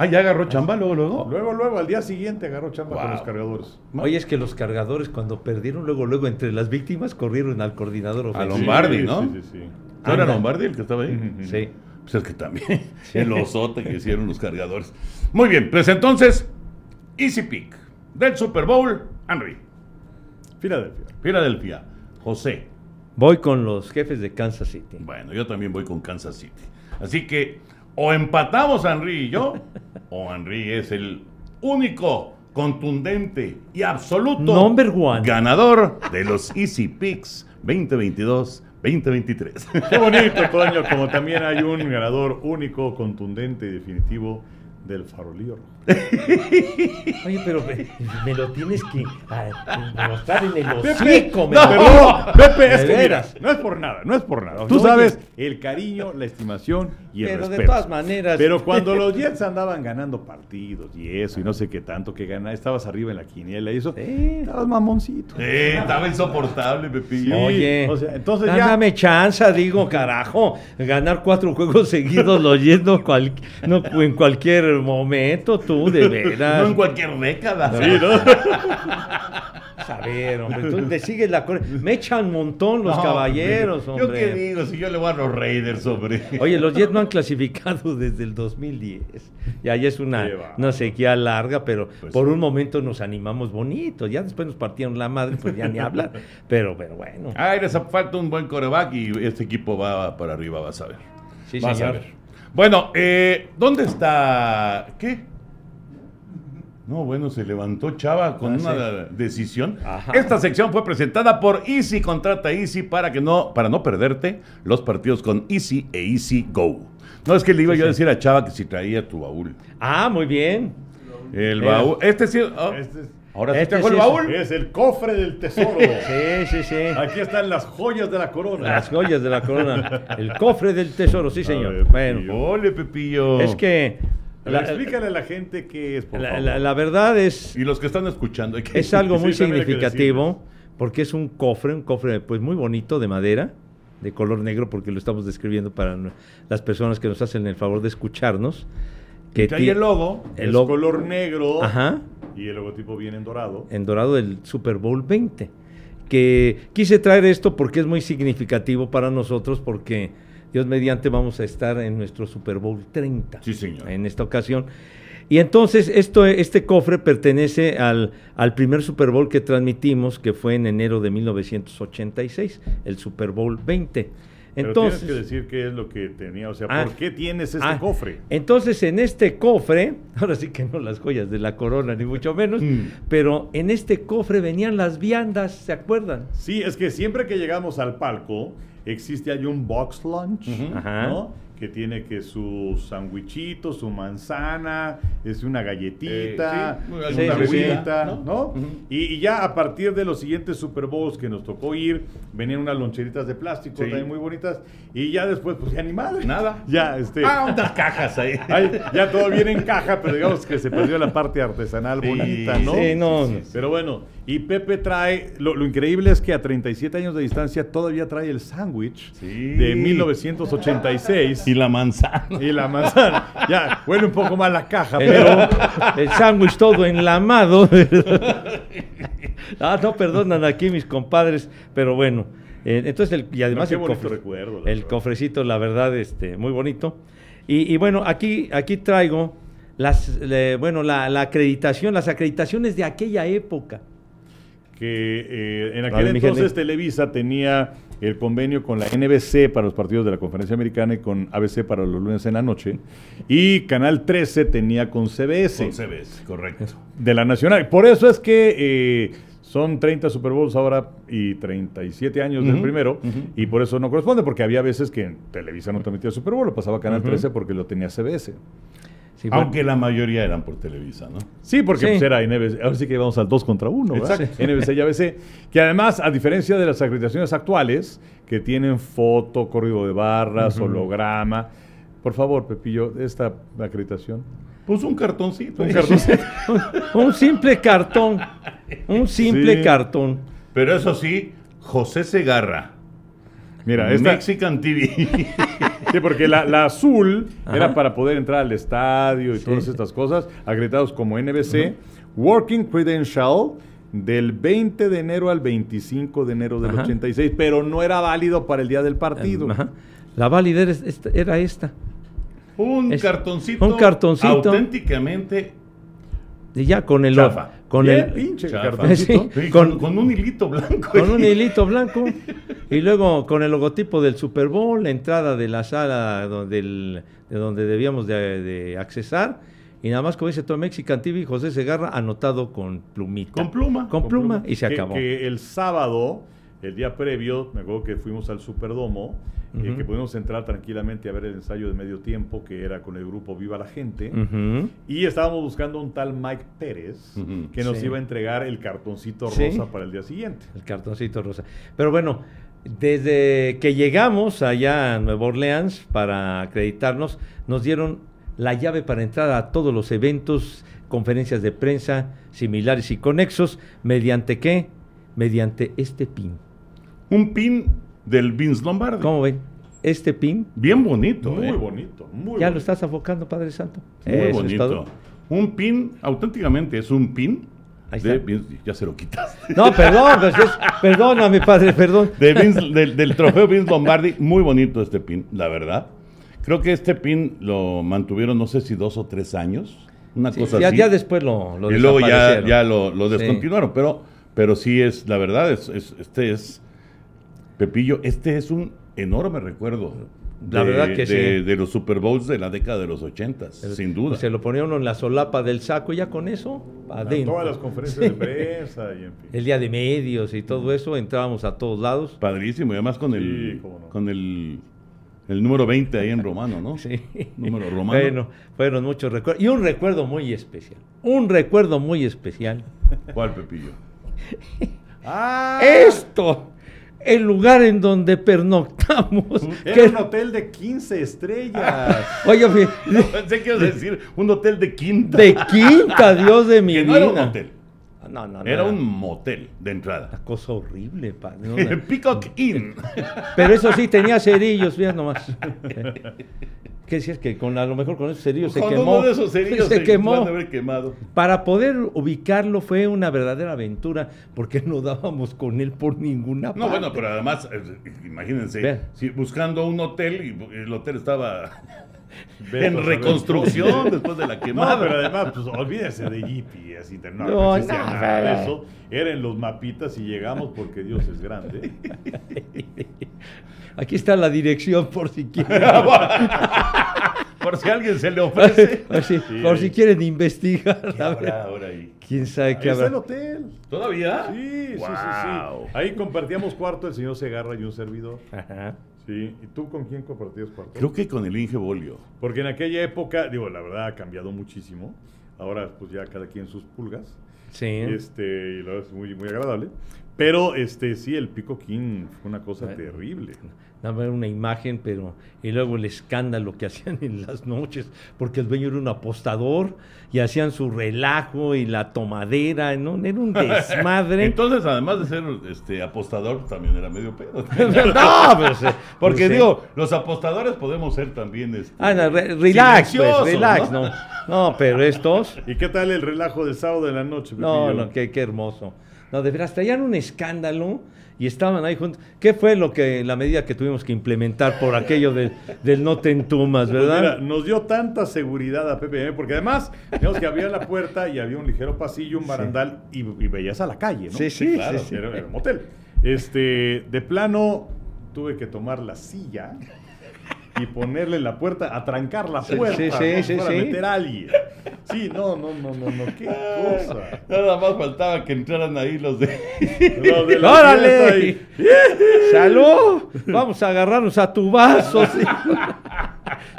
Ah, ya agarró chamba luego, luego. Luego, luego, al día siguiente agarró chamba con los cargadores. Oye, es que los cargadores cuando perdieron luego, luego entre las víctimas corrieron al coordinador A ofensivo. Lombardi, Sí, ¿no? Sí, sí, sí. ¿No era. Lombardi el que estaba ahí? Sí. Pues es que también. El osote que hicieron los cargadores. Muy bien, pues entonces, Easy Pick del Super Bowl, Henry. Filadelfia. Filadelfia, José. Voy con los jefes de Kansas City. Bueno, yo también voy con Kansas City. Así que o empatamos a Henry y yo, o Henry es el único, contundente y absoluto Number one. ganador de los Easy Picks 2022. 2023. Qué bonito, Toño, como también hay un ganador único, contundente y definitivo del farolillo rojo. Oye, pero me, me lo tienes que ah, mostrar en el Pepe, hocico. me no, lo- perdón, Pepe, De es que no es por nada, no es por nada. Tú sabes el cariño, la estimación y el Pero de respeto. todas maneras. Pero cuando los Jets andaban ganando partidos y eso, y no sé qué tanto que ganar, estabas arriba en la quiniela y eso, Sí. estabas mamoncito. Eh, estaba insoportable, Pepillo. Sí. Oye, o sea, entonces ya- dame chance, digo, carajo. Ganar cuatro juegos seguidos lo yendo cual- no, en cualquier momento, tú, de veras. No en cualquier década. Sí, ¿no? A ver, hombre, tú te sigues la corriente. Me echan montón los No, caballeros, ¿Yo qué hombre. digo? Si yo le voy a los Raiders, hombre. Oye, los Jets no han clasificado desde el 2010. Ya, ya es una, una sequía larga, pero Pues por sí. un momento nos animamos bonito. Ya después nos partieron la madre, pues ya ni hablar. Pero, pero bueno. Ay, les falta un buen coreback y este equipo va para arriba, vas a ver. Sí, Vas señor. a ver. Bueno, eh, ¿dónde está? ¿Qué? No, bueno, se levantó Chava con Ah, una decisión. Ajá. Esta sección fue presentada por Easy. Contrata Easy para que no, para no perderte los partidos con Easy e Easy Go. No es que le iba yo a decir a Chava que si traía tu baúl. Ah, muy bien. El Mira. baúl. Este sí. oh, Este es, ahora sí este trajo el sí es- baúl. es el cofre del tesoro. Sí, sí, sí. Aquí están las joyas de la corona. Las joyas de la corona. El cofre del tesoro, sí, señor. ver, Bueno. Ole, Pepillo. es que la, explícale a la gente qué es, por la- favor. la- la verdad es, Y los que están escuchando. hay que- es algo muy significativo porque es un cofre, un cofre pues muy bonito de madera, de color negro, porque lo estamos describiendo para las personas que nos hacen el favor de escucharnos. Que Trae el logo. el es color negro Ajá. y el logotipo viene en dorado. en dorado del Super Bowl 20. Que quise traer esto porque es muy significativo para nosotros, porque Dios mediante vamos a estar en nuestro Super Bowl 30. Sí, señor. En esta ocasión. Y entonces esto, este cofre pertenece al, al primer Super Bowl que transmitimos, que fue en enero de 1986, el Super Bowl 20. Pero Entonces, tienes que decir qué es lo que tenía, o sea, Ah. ¿por qué tienes este Ah, cofre? Entonces, en este cofre, ahora sí que no las joyas de la corona, ni mucho menos, Mm. pero en este cofre venían las viandas, ¿se acuerdan? Sí, es que siempre que llegamos al palco, existe ahí un box lunch. ¿no? Que tiene que su sandwichito, su manzana, es una galletita, Eh, sí, una bebida, ¿no? y, y ya a partir de los siguientes Super Bowls que nos tocó ir, venían unas loncheritas de plástico Sí. también muy bonitas, y ya después, pues ya ni madre. Nada. Ya, este... Ah, unas cajas ahí. Ay, ya todo viene en caja, pero digamos que se perdió la parte artesanal Sí, bonita, ¿no? sí, no, no. Pero bueno, y Pepe trae, lo, lo increíble es que a 37 años de distancia todavía trae el sándwich Sí. de 1986 Y la manzana. y la manzana. Ya, huele un poco mal la caja, El, pero... el sándwich todo enlamado. ah, no perdonan aquí mis compadres, pero bueno. eh, entonces, el- y además qué el, bonito cofre- recuerdo, el verdad. cofrecito, la verdad, este, muy bonito. Y, y bueno, aquí, aquí traigo las, le- bueno, la, la acreditación, las acreditaciones de aquella época. Que eh, en aquel entonces. Televisa tenía el convenio con la NBC para los partidos de la Conferencia Americana y con ABC para los lunes en la noche. Y Canal 13 tenía con CBS. Con CBS, correcto. de la Nacional. Por eso es que eh, son 30 Super Bowls ahora y 37 años del Ujú, primero. ujú. Y por eso no corresponde, porque había veces que en Televisa no transmitía Super Bowl, lo pasaba a Canal Ujú. 13 porque lo tenía CBS. Sí, bueno, Aunque la mayoría eran por Televisa, ¿no? Sí, porque Sí. pues era NBC. Ahora sí que vamos al 2 contra 1, ¿verdad? Exacto. NBC y ABC. Que además, a diferencia de las acreditaciones actuales, que tienen foto, código de barras, holograma. Por favor, Pepillo, esta acreditación. Pues un cartoncito. Un un simple cartón. Un simple Sí. cartón. Pero eso sí, José Segarra. Mira, esta, Mexican TV. Sí, porque la, la azul Ajá. era para poder entrar al estadio y Sí. todas estas cosas, acreditados como NBC. Working Credential del 20 de enero al 25 de enero del Ajá. 86, pero no era válido para el día del partido. Ajá. La válida era esta- un Es- cartoncito. un cartoncito. Auténticamente ya con el Chafa. con Bien, el pinche. Sí. Con- un hilito blanco. con un hilito blanco y luego con el logotipo del Super Bowl, la entrada de la sala donde el- de donde debíamos de, de accesar y nada más como dice todo Mexican TV, José Segarra anotado con plumita. Con pluma. Con pluma y se Que- acabó. Que el sábado, el día previo, me acuerdo que fuimos al Superdomo, eh, Ujú. que pudimos entrar tranquilamente a ver el ensayo de medio tiempo, que era con el grupo Viva la Gente. Y estábamos buscando un tal Mike Pérez, que nos Sí. iba a entregar el cartoncito Sí. rosa para el día siguiente. El cartoncito rosa. Pero bueno, desde que llegamos allá a Nueva Orleans para acreditarnos, nos dieron la llave para entrar a todos los eventos, conferencias de prensa similares y conexos, mediante qué? Mediante este pin. Un pin del Vince Lombardi. ¿Cómo ven? Este pin, Bien bonito. Muy eh. bonito, muy ya bonito. lo estás afocando, Padre Santo. Muy Eso es bonito. todo. Un pin, auténticamente es un pin Ahí de está. Ya se lo quitas. No, perdón, pues es- perdóname, Padre, perdón. De Vince- del, del trofeo Vince Lombardi, muy bonito este pin, la verdad. Creo que este pin lo mantuvieron, no sé si dos o tres años, una Sí, cosa ya, así. ya después lo, lo y luego ya, lo, lo Sí. descontinuaron, pero, pero sí es, la verdad, es, es- este es, Pepillo, este es un enorme recuerdo. La verdad que de, sí. de los Super Bowls de la década de los ochentas, sin duda. Se lo ponía uno en la solapa del saco y ya con eso, A adentro. todas las conferencias de prensa y en fin. El día de medios y todo eso, entrábamos a todos lados. Padrísimo, y además con el, Sí, cómo no. con el, el número 20 ahí en romano, ¿no? Sí. Número romano. Bueno, fueron muchos recuerdos. Y un recuerdo muy especial. Un recuerdo muy especial. ¿Cuál, Pepillo? ¡Ah! Esto, el lugar en donde pernoctamos. Era que- un hotel de 15 estrellas. Oye, fui- Pensé que ibas a decir un hotel de quinta. de quinta, Dios de mi que no vida. era un hotel, No, no, no. era un motel de Una entrada. cosa horrible, pa- no, no. Peacock Inn. Pero eso sí, tenía cerillos, fíjate nomás. ¿Qué decías? Que con, a lo mejor con esos cerillos se quemó. uno de esos cerillos se quemó. van a haber quemado. Para poder ubicarlo fue una verdadera aventura, porque no dábamos con él por ninguna parte. No, bueno, pero además, eh, imagínense, si buscando un hotel y el hotel estaba en reconstrucción después de la No, quemada. pero además, pues olvídese de GPS, internet, no, No, existía no, nada de no. eso. Eran los mapitas y llegamos porque Dios es grande. Aquí está la dirección por si quieren. Por si alguien se le ofrece. por si, Sí, por ahí. si quieren investigar. ¿Qué a ver. habrá ahora ahí? ¿Quién sabe qué está el habrá? hotel. ¿Todavía? Sí, sí, sí, Wow. sí. Ahí compartíamos cuarto el señor Segarra y un servidor. Ajá. Sí. ¿Y tú con quién compartías cuarto? Creo que con el Inge Bolio. Porque en aquella época, digo, la verdad ha cambiado muchísimo. Ahora, pues ya cada quien sus pulgas. Sí. Este, y la verdad es muy, muy agradable. Pero, este, sí, el Pico King fue una cosa terrible. Dame una imagen, pero. Y luego el escándalo que hacían en las noches, porque el dueño era un apostador y hacían su relajo y la tomadera, ¿no? Era un desmadre. Entonces, además de ser este apostador, también era medio pedo. no, pero se- Porque pues, digo, los apostadores podemos ser también este, Ah, no, re- relax, pues, relax, ¿no? no. pero estos. ¿Y qué tal el relajo del sábado de la noche? No, no, qué, qué hermoso. No, de veras, traían un escándalo y estaban ahí juntos. ¿Qué fue lo que, la medida que tuvimos que implementar por aquello del, del no te entumas, Pues verdad? mira, nos dio tanta seguridad a PPM, porque además, digamos que había la puerta y había un ligero pasillo, un barandal, y, y veías a la calle, ¿no? Sí, sí, claro. sí, sí. Era, era un motel. Este, de plano, tuve que tomar la silla y ponerle la puerta, atrancar la puerta sí, sí, ¿no? sí, para sí. meter a alguien. Sí, no, no, no, no, no, qué cosa. Nada más faltaba que entraran ahí los de. Lo de la ¡Órale! ¡Salud! Vamos a agarrarnos a tu vaso. sí.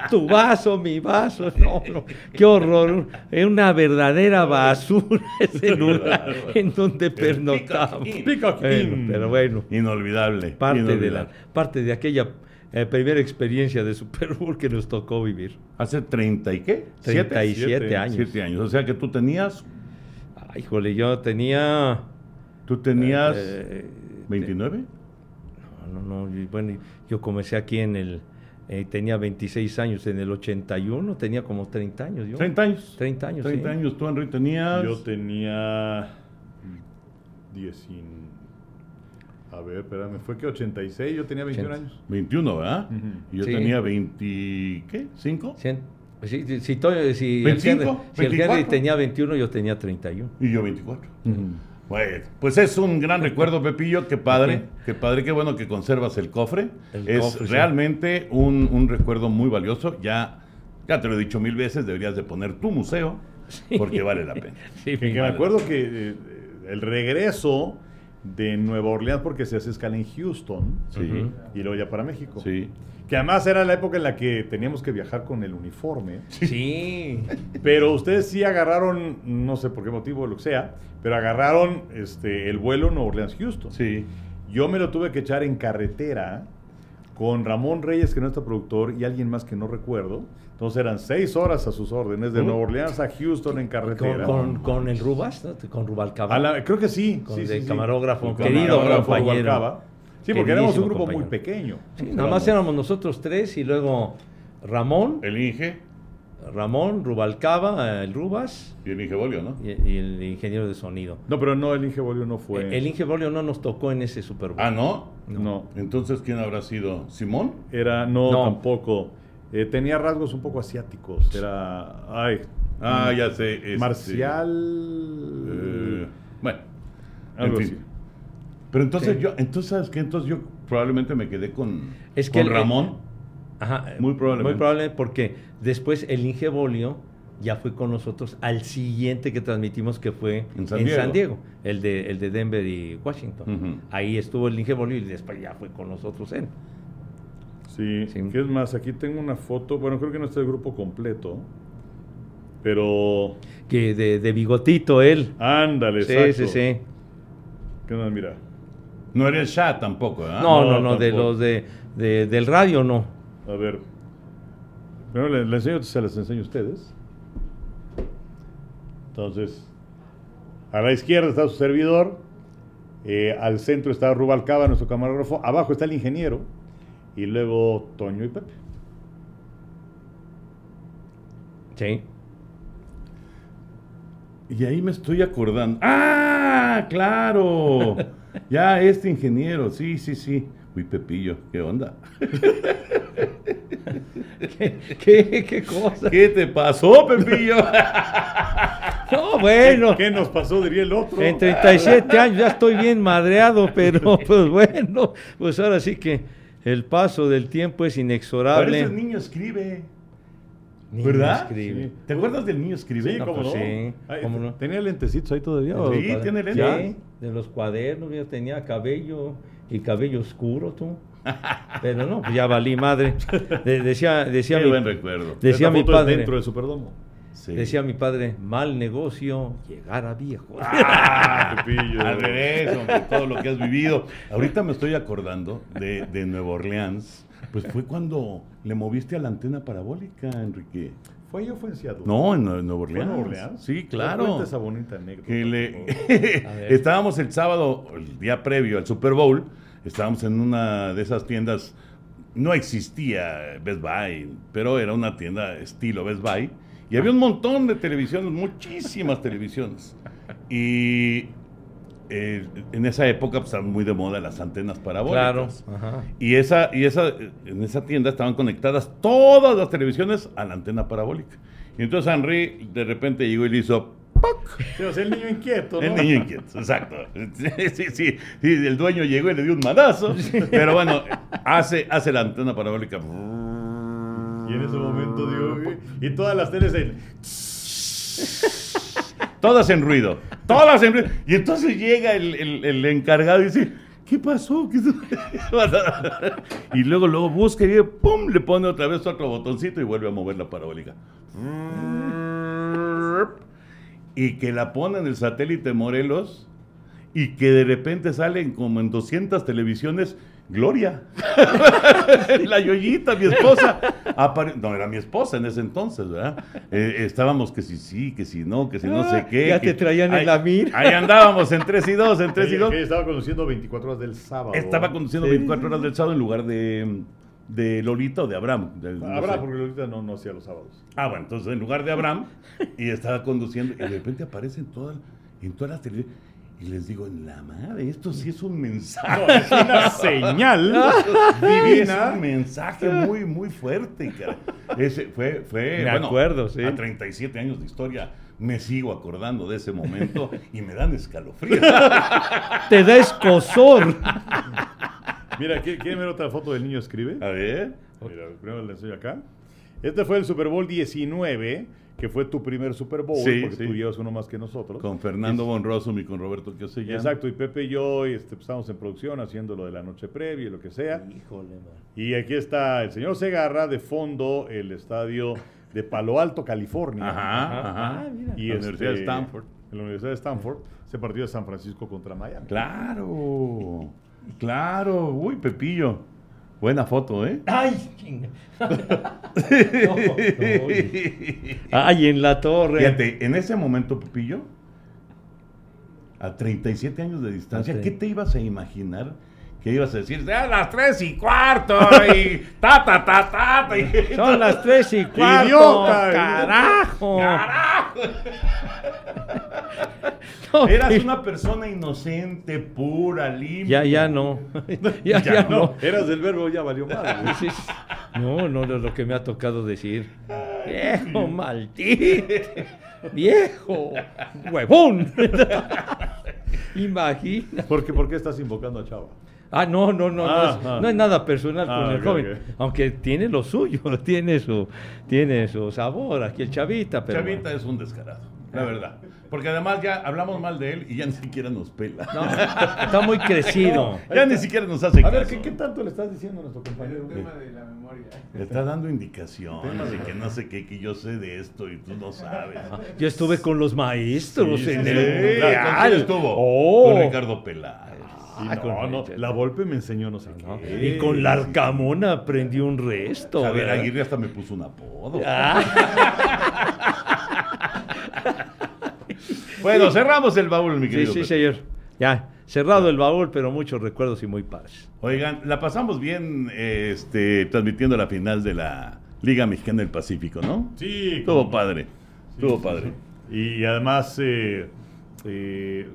Tu vaso, mi vaso. No, no. Qué horror. Es una verdadera basura ese lugar en donde pernoctamos. Bueno, pero bueno. Inolvidable. parte de, la, inolvidable. parte de aquella eh, primera experiencia de Super Bowl que nos tocó vivir. Hace 30 y qué? ¿Siete? 37 Siete, años. Siete años. O sea que tú tenías. Ay, híjole, yo tenía... Tú tenías. eh, 29. No, no, no. y Bueno, yo comencé aquí en el... eh, tenía 26 años en el 81, tenía como 30 años. Yo. 30 años. 30 años, 30 sí. años. Tú, Henry, tenías. Yo tenía 10 y- A ver, espérame, fue que 86, yo tenía 21 Ochenta. años. 21, ¿verdad? Ujú. Y yo Sí. tenía 20. ¿Qué? ¿5? Cien- Pues sí, si, si, si el 25, Henry, si el Henry 24. tenía 21, yo tenía 31. Y yo 24. Bueno, pues es un gran recuerdo, Pepillo. Qué padre, Ok. qué padre, qué bueno que conservas el cofre. El es cofre, sí. realmente un, un recuerdo muy valioso. Ya, ya te lo he dicho mil veces, deberías de poner tu museo porque vale la pena. Sí, Que, que me Vale. acuerdo que eh, el regreso de Nueva Orleans, porque se hace escala en Houston, Sí. y luego ya para México. Sí. Que además era la época en la que teníamos que viajar con el uniforme. Sí. Pero ustedes sí agarraron, no sé por qué motivo, lo que sea, pero agarraron este, el vuelo Nueva Orleans-Houston. Sí. Yo me lo tuve que echar en carretera con Ramón Reyes, que no está productor, y alguien más que no recuerdo. Entonces eran seis horas a sus órdenes, de. Nueva Orleans a Houston en carretera. con, con el Rubas, ¿no? Con Rubalcaba. A la- creo que sí. Con sí, el sí, camarógrafo, El querido camarógrafo compañero. Rubalcaba. Sí, porque éramos un grupo muy pequeño. Sí, nada más éramos nosotros tres y luego Ramón, El Inge Ramón, Rubalcaba, el Rubas y el Inge Bolio, ¿no? y, y el ingeniero de sonido. No, pero no, el Inge Bolio no fue. El Inge Bolio no nos tocó en ese Super Bowl. Ah, ¿no? No. Entonces, ¿quién habrá sido? ¿Simón? Era, no, No. tampoco. Eh, tenía rasgos un poco asiáticos. Era. Ay. Ah, ya sé. este, Marcial. eh, bueno, algo en fin. así. Pero entonces Sí. yo, entonces, ¿sabes qué? Entonces yo probablemente me quedé con, Es que con el- Ramón. Ajá, Muy probablemente. Muy probablemente porque después el Inge Bolio ya fue con nosotros al siguiente que transmitimos que fue En San Diego. Diego, el de, el de Denver y Washington. Ahí estuvo el Inge Bolio y después ya fue con nosotros él. Sí. Sí. ¿Qué es más? Aquí tengo una foto. Bueno, creo que no está el grupo completo. Pero. Que de, de bigotito él. Ándale, Sí, exacto. sí, sí. ¿Qué más? Mira. No era el Shah tampoco, ¿verdad? No, no, no, no, de los de, de- del radio no. A ver. Primero les, les enseño, se las enseño a ustedes. Entonces, a la izquierda está su servidor. eh, al centro está Rubalcaba, nuestro camarógrafo. Abajo está el ingeniero. Y luego Toño y Pepe. Sí. Y ahí me estoy acordando. ¡Ah! ¡Claro! ya, este ingeniero, sí, sí, sí. Uy, Pepillo, ¿qué onda? ¿Qué, qué, qué cosa? ¿Qué te pasó, Pepillo? No, bueno. ¿Qué nos pasó? Diría el otro. En 37 años ya estoy bien madreado, pero pues bueno, pues ahora sí que el paso del tiempo es inexorable. Parece el niño escribe. Niño ¿Verdad? escribe. Sí. ¿Te acuerdas del niño escribe? Sí, No, cómo pues no. sí, Ay, cómo no. ¿Tenía lentecitos ahí todavía? Sí, tiene lentes. Sí, de los cuadernos, yo tenía cabello y cabello oscuro, tú. Pero no, pues ya valí madre. De- decía decía Qué mi, buen recuerdo. decía Esta mi foto es padre, dentro del Superdomo. Sí. decía mi padre, mal negocio, llegar a viejo. Ah. Al revés, hombre, todo lo que has vivido. Ahorita me estoy acordando de, de Nueva Orleans. Pues fue cuando le moviste a la antena parabólica, Enrique. ¿Fue yo fue en Seattle? No, en Nue- Nueva ¿Fue Orleans. en Nueva Orleans? Sí, claro. Cuenta esa bonita anécdota. Que le- estábamos el sábado, el día previo al Super Bowl, estábamos en una de esas tiendas, no existía Best Buy, pero era una tienda estilo Best Buy, y había un montón de televisiones, muchísimas televisiones. Y eh, en esa época pues, estaban muy de moda las antenas Claro. parabólicas. Ajá. Y esa, y esa, en esa tienda estaban conectadas todas las televisiones a la antena parabólica. Y entonces Henry de repente llegó y le hizo ¡poc! Sí, o sea, el niño inquieto, ¿no? El niño inquieto, exacto. Sí, sí, sí, sí, el dueño llegó y le dio un manazo. Pero bueno, hace, hace la antena parabólica. Y en ese momento, digo, y todas las teles en... Todas en ruido. Todas en ruido. Y entonces llega el, el- el encargado y dice. ¿Qué pasó? ¿Qué pasó?" y luego, luego busca y ¡pum! le pone otra vez otro botoncito y vuelve a mover la parabólica. Y que la pone en el satélite Morelos y que de repente salen como en 200 televisiones Gloria. la Yoyita, mi esposa. apare- no, era mi esposa en ese entonces, ¿verdad? Eh, estábamos que si sí, que si no, que si no sé Ah, qué. ya que- te traían en Ahí- la mira. Ahí andábamos en 3 y 2, en 3 y Ella- 2. que estaba conduciendo 24 horas del sábado. Estaba conduciendo Sí. 24 horas del sábado en lugar de, de Lolita o de Abraham. de- no Habrá, sé. porque ahorita no, no hacía los sábados. Ah, bueno, entonces en lugar de Abraham, y estaba conduciendo, y de repente aparece en, toda- en todas las televisiones. Y les digo, en la madre, esto sí es un mensaje. Es una señal divina. divina. un mensaje muy, muy fuerte, cara. Ese fue, fue Me acuerdo, sí. A 37 años de historia me sigo acordando de ese momento y me dan escalofríos. Te da escosor. Mira, ¿qui- ¿quieren ver otra foto del niño escribe? A ver. Mira, primero le enseño acá. Este fue el Super Bowl 19, que fue tu primer Super Bowl, Sí, porque sí. tú llevas uno más que nosotros. Con Fernando Von Rossum y con Roberto Quesellán. Exacto, y Pepe y yo y, este, pues, estábamos en producción haciendo lo de la noche previa y lo que sea. Híjole, man. Y aquí está el señor Segarra, de fondo, el estadio de Palo Alto, California. Ajá, ajá. Ah, mira. Y La este, Universidad de Stanford. En la Universidad de Stanford, ese partido de San Francisco contra Miami. Claro, claro. Uy, Pepillo. Buena foto, ¿eh? Ay. No, no. Ay, en la torre. Fíjate, en ese momento, Pepillo, a 37 años de distancia. ¿qué te ibas a imaginar? Que ibas a decir, "Ah, las 3 y cuarto, y ta, ta, ta, ta, ta", y- Son las tres y cuarto. Idiota, carajo. ¡Carajo! No, Eras sí. una persona inocente, pura, limpia. Ya, ya no. ya, ya, no. Eras del verbo, ya valió madre. Sí, sí. No, no, no, lo que me ha tocado decir. Viejo maldito. Viejo huevón. Imagina. ¿Por qué, por qué estás invocando a Chava? Ah, no, no, no, no, Ah, es, ah. no es nada personal Ah, con el ok, joven, aunque tiene lo suyo, tiene su, tiene su sabor aquí el chavita, pero Chavita es un descarado, la verdad. Porque además ya hablamos mal de él y ya ni siquiera nos pela. no, está muy crecido. ya ni siquiera nos hace A ver. ¿qué, qué tanto le estás diciendo a nuestro compañero? El tema de la memoria. Le está dando indicaciones de que no sé qué, que yo sé de esto y tú no sabes. Yo estuve con los maestros Sí, en sí, el sí. mundial. ¿Con quién estuvo? Oh. Con Ricardo Peláez. Y Ah, no, con no, la Volpe me enseñó no sé ¿no? qué. Y con la Arcamona aprendí un resto. Javier ¿verdad? Aguirre hasta me puso un apodo. Ah, Bueno, cerramos el baúl, mi sí, querido. sí, Pepe. señor. Ya, cerrado el baúl, pero muchos recuerdos y muy padres. Oigan, la pasamos bien este, transmitiendo la final de la Liga Mexicana del Pacífico, ¿no? Sí, Estuvo como- padre. Sí, Estuvo sí, padre. sí. Y, además, eh, eh,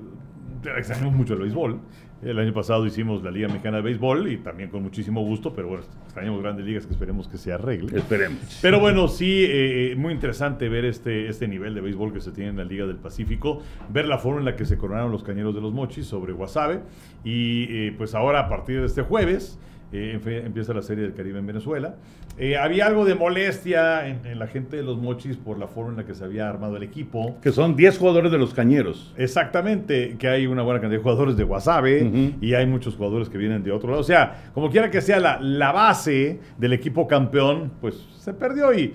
mucho el béisbol. El año pasado hicimos la Liga Mexicana de Béisbol y también con muchísimo gusto, pero bueno, extrañamos grandes ligas que esperemos que se arregle. Esperemos. Pero bueno, sí, eh, eh, muy interesante ver este, este nivel de béisbol que se tiene en la Liga del Pacífico, ver la forma en la que se coronaron los cañeros de los mochis sobre Guasave. Y eh, pues ahora, a partir de este jueves, eh, empieza la Serie del Caribe en Venezuela. Eh, había algo de molestia en, en la gente de los mochis por la forma en la que se había armado el equipo. Que son 10 jugadores de los cañeros. Exactamente, que hay una buena cantidad de jugadores de Guasave y hay muchos jugadores que vienen de otro lado. O sea, como quiera que sea la, la base del equipo campeón, pues se perdió y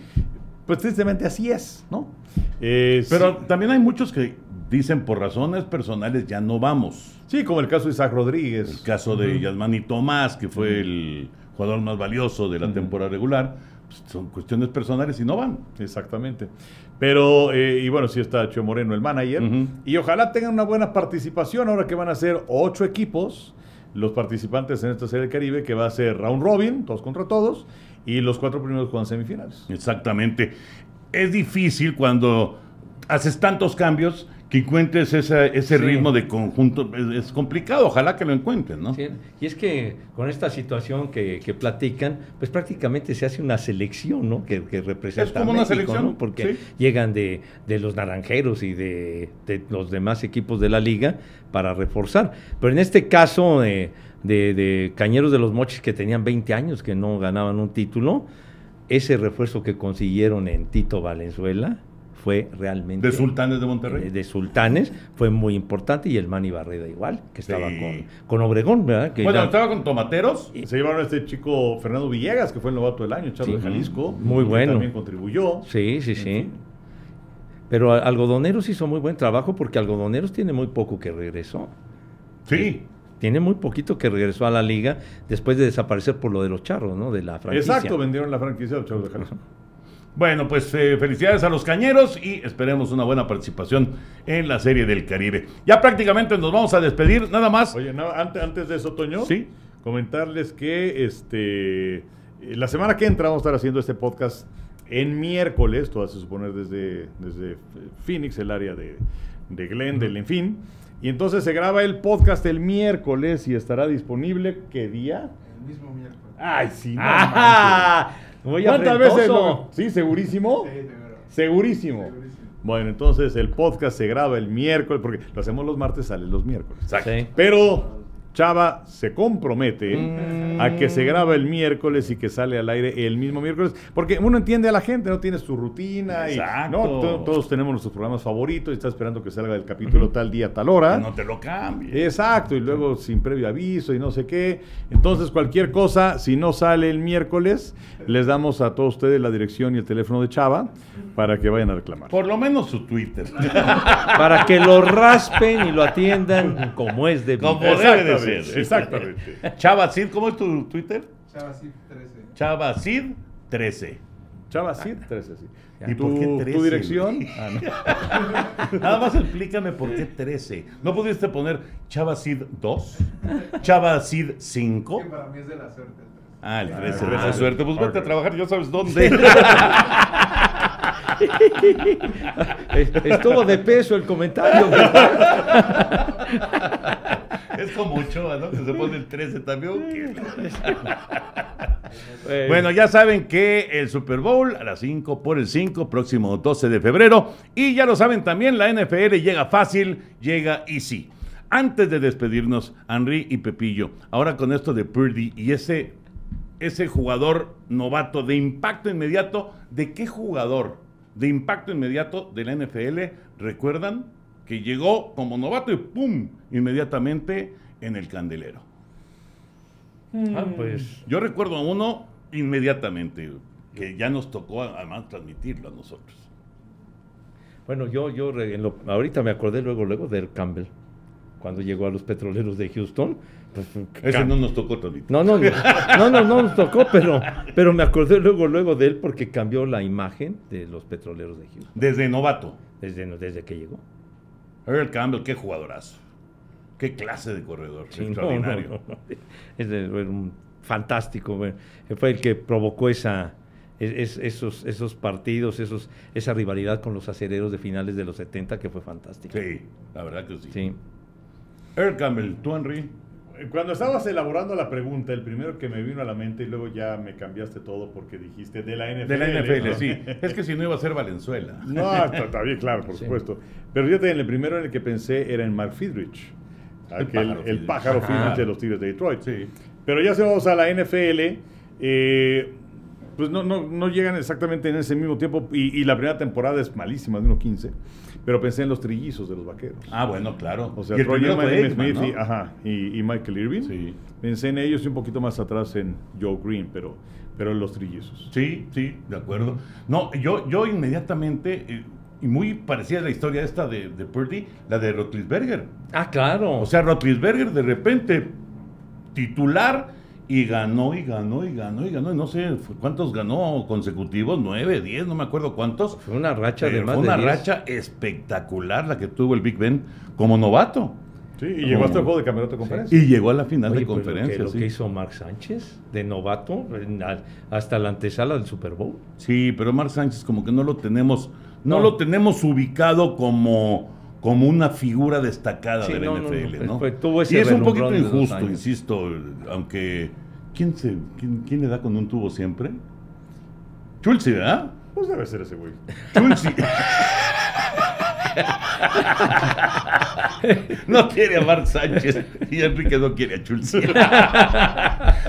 pues tristemente así es, ¿no? Eh, Pero sí, también hay muchos que dicen por razones personales ya no vamos. Sí, como el caso de Isaac Rodríguez. El caso de Yasmani Tomás, que fue el jugador más valioso de la temporada regular, pues, son cuestiones personales y no van. Exactamente. Pero, eh, y bueno, sí está Chio Moreno, el manager. Y ojalá tengan una buena participación ahora que van a ser ocho equipos los participantes en esta Serie del Caribe, que va a ser round robin, todos contra todos, y los cuatro primeros juegan semifinales. Exactamente. Es difícil cuando haces tantos cambios que encuentres esa- ese Sí. ritmo de conjunto. Es, es complicado, ojalá que lo encuentren, ¿no? Sí, Y es que con esta situación que, que platican, pues prácticamente se hace una selección, ¿no? Que, que representa Es como a una México, selección, ¿no? Porque sí. llegan de, de los naranjeros y de, de los demás equipos de la liga para reforzar. Pero en este caso de, de- de Cañeros de los Mochis que tenían 20 años que no ganaban un título, ese refuerzo que consiguieron en Tito Valenzuela fue realmente De Sultanes de Monterrey. de, de Sultanes fue muy importante y el Manny Barreda igual, que estaba Sí. con, con Obregón, ¿verdad? Que bueno, ya- estaba con Tomateros. Se llevaron a este chico Fernando Villegas, que fue el novato del año, Charlo Sí. de Jalisco. Muy bueno. También contribuyó. Sí, sí, sí. Pero Algodoneros hizo muy buen trabajo porque Algodoneros tiene muy poco que regresó. Sí. Tiene muy poquito que regresó a la liga después de desaparecer por lo de los charros, ¿no? De la franquicia. Exacto, vendieron la franquicia de los Charlos de Jalisco. Bueno, pues eh, felicidades a los cañeros y esperemos una buena participación en la Serie del Caribe. Ya prácticamente nos vamos a despedir, nada más. Oye, no, antes, antes de eso, Toño, Sí. comentarles que este eh, la semana que entra vamos a estar haciendo este podcast en miércoles, todo se suponer desde, desde Phoenix, el área de, de Glendale, en fin. Y entonces se graba el podcast el miércoles y estará disponible, ¿qué día? El mismo miércoles. Ay, sí, no ¡Ah! Muy. ¿Cuántas veces lo- Sí, segurísimo. Sí. Segurísimo. Segurísimo. Bueno, entonces el podcast se graba el miércoles, porque lo hacemos los martes, sale los miércoles. Sí. Pero Chava se compromete Mm. a que se graba el miércoles y que sale al aire el mismo miércoles, porque uno entiende a la gente, no tiene su rutina y Exacto. ¿no? To- todos tenemos nuestros programas favoritos y está esperando que salga el capítulo tal día, tal hora. Que no te lo cambie. Exacto, y luego sin previo aviso y no sé qué. Entonces, cualquier cosa, si no sale el miércoles, les damos a todos ustedes la dirección y el teléfono de Chava para que vayan a reclamar. Por lo menos su Twitter. Para que lo raspen y lo atiendan como es de Como vida. debe Exactamente, ser. exactamente. Chava Cid, ¿cómo es tu Twitter? Chava Cid 13. Chava Cid 13. Chava, sí, 13, sí. ¿Y ¿Y por qué tu, 13, tu dirección? Ah, no. Nada más explícame por qué 13. ¿No pudiste poner Chava Cid 2? ¿Chava Cid 5? Que para mí es de la suerte el 13. Ah, el 13 Ah, de la suerte. Pues vete a trabajar, ya sabes dónde. Estuvo de peso el comentario. es como Ochoa, ¿no? Que se pone el 13 también. Bueno, ya saben que el Super Bowl a las 5 por el 5, próximo 12 de febrero. Y ya lo saben también, la NFL llega fácil, llega easy. Antes de despedirnos, Henry y Pepillo, ahora con esto de Purdy y ese, ese jugador novato de impacto inmediato, ¿de qué jugador de impacto inmediato de la NFL recuerdan que llegó como novato y ¡pum! inmediatamente en el candelero? ah, pues Yo recuerdo a uno inmediatamente, que ya nos tocó además transmitirlo a nosotros. Bueno, yo, yo re- en lo- ahorita me acordé luego, luego del Campbell, cuando llegó a los petroleros de Houston. Pues, Ese no nos tocó transmitir. no, no, no, no, no, no nos tocó, pero, pero me acordé luego, luego de él porque cambió la imagen de los petroleros de Houston Desde novato. desde, desde que llegó. Earl Campbell, qué jugadorazo. Qué clase de corredor. Sí, extraordinario. no, no. Es de- un fantástico. Fue el que provocó esa, es- es- esos, esos partidos, esos, esa rivalidad con los acereros de finales de los 70 que fue fantástico. Sí, la verdad que sí. Sí. Earl Campbell, tú, Henry. Cuando estabas elaborando la pregunta, el primero que me vino a la mente y luego ya me cambiaste todo porque dijiste de la NFL. De la NFL, ¿no? sí. Es que si no iba a ser Valenzuela. No, está, bien, claro, por Sí. supuesto. Pero fíjate, en el primero en el que pensé era en Mark Friedrich. El aquel- pájaro el pájaro Ajá. Friedrich de los Tigres de Detroit. Sí. Pero ya se vamos a la NFL, eh, pues no, no, no llegan exactamente en ese mismo tiempo y, y la primera temporada es malísima, de 1.15. Pero pensé en los trillizos de los vaqueros. Ah, bueno, claro. O sea, Y el Aikman, Smith y, ¿no? ajá, y- y Michael Irving. Sí. Pensé en ellos y un poquito más atrás en Joe Green, pero, pero en los trillizos. Sí, sí, de acuerdo. No, yo, yo inmediatamente, eh, y muy parecida a la historia esta de, de Purdy, la de Rotlisberger. Ah, claro. O sea, Rotlisberger de repente titular y ganó y ganó y ganó y ganó. Y no sé cuántos ganó consecutivos, nueve, diez, no me acuerdo cuántos. fue una racha de más fue una de 10. racha espectacular la que tuvo el Big Ben como novato. Sí, y llegó hasta el juego de campeonato de conferencia. Y llegó a la final Oye, de pues, lo que- conferencia. lo que hizo Mark Sánchez de novato hasta la antesala del Super Bowl. Sí, pero Mark Sánchez como que no lo tenemos, no, No. lo tenemos ubicado como, como una figura destacada Sí, de la no, no, no, NFL, ¿no? pues, tuvo ese y es un poquito injusto, insisto, aunque ¿quién se quién, quién le da con un tubo siempre? Chulsi, ¿verdad? Pues debe ser ese güey. Chulsi. no quiere a Mark Sánchez y Enrique no quiere a Chulsi.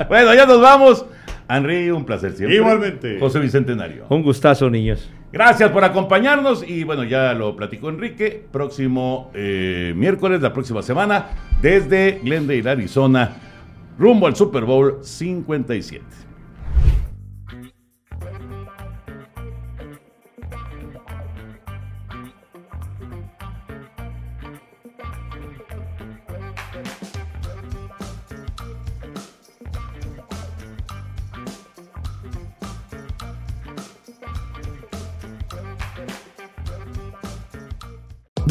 bueno, ya nos vamos. Henry, un placer siempre. Igualmente. José Bicentenario. Un gustazo, niños. Gracias por acompañarnos y bueno, ya lo platicó Enrique. Próximo eh, miércoles, la próxima semana, desde Glendale, Arizona, rumbo al Super Bowl 57.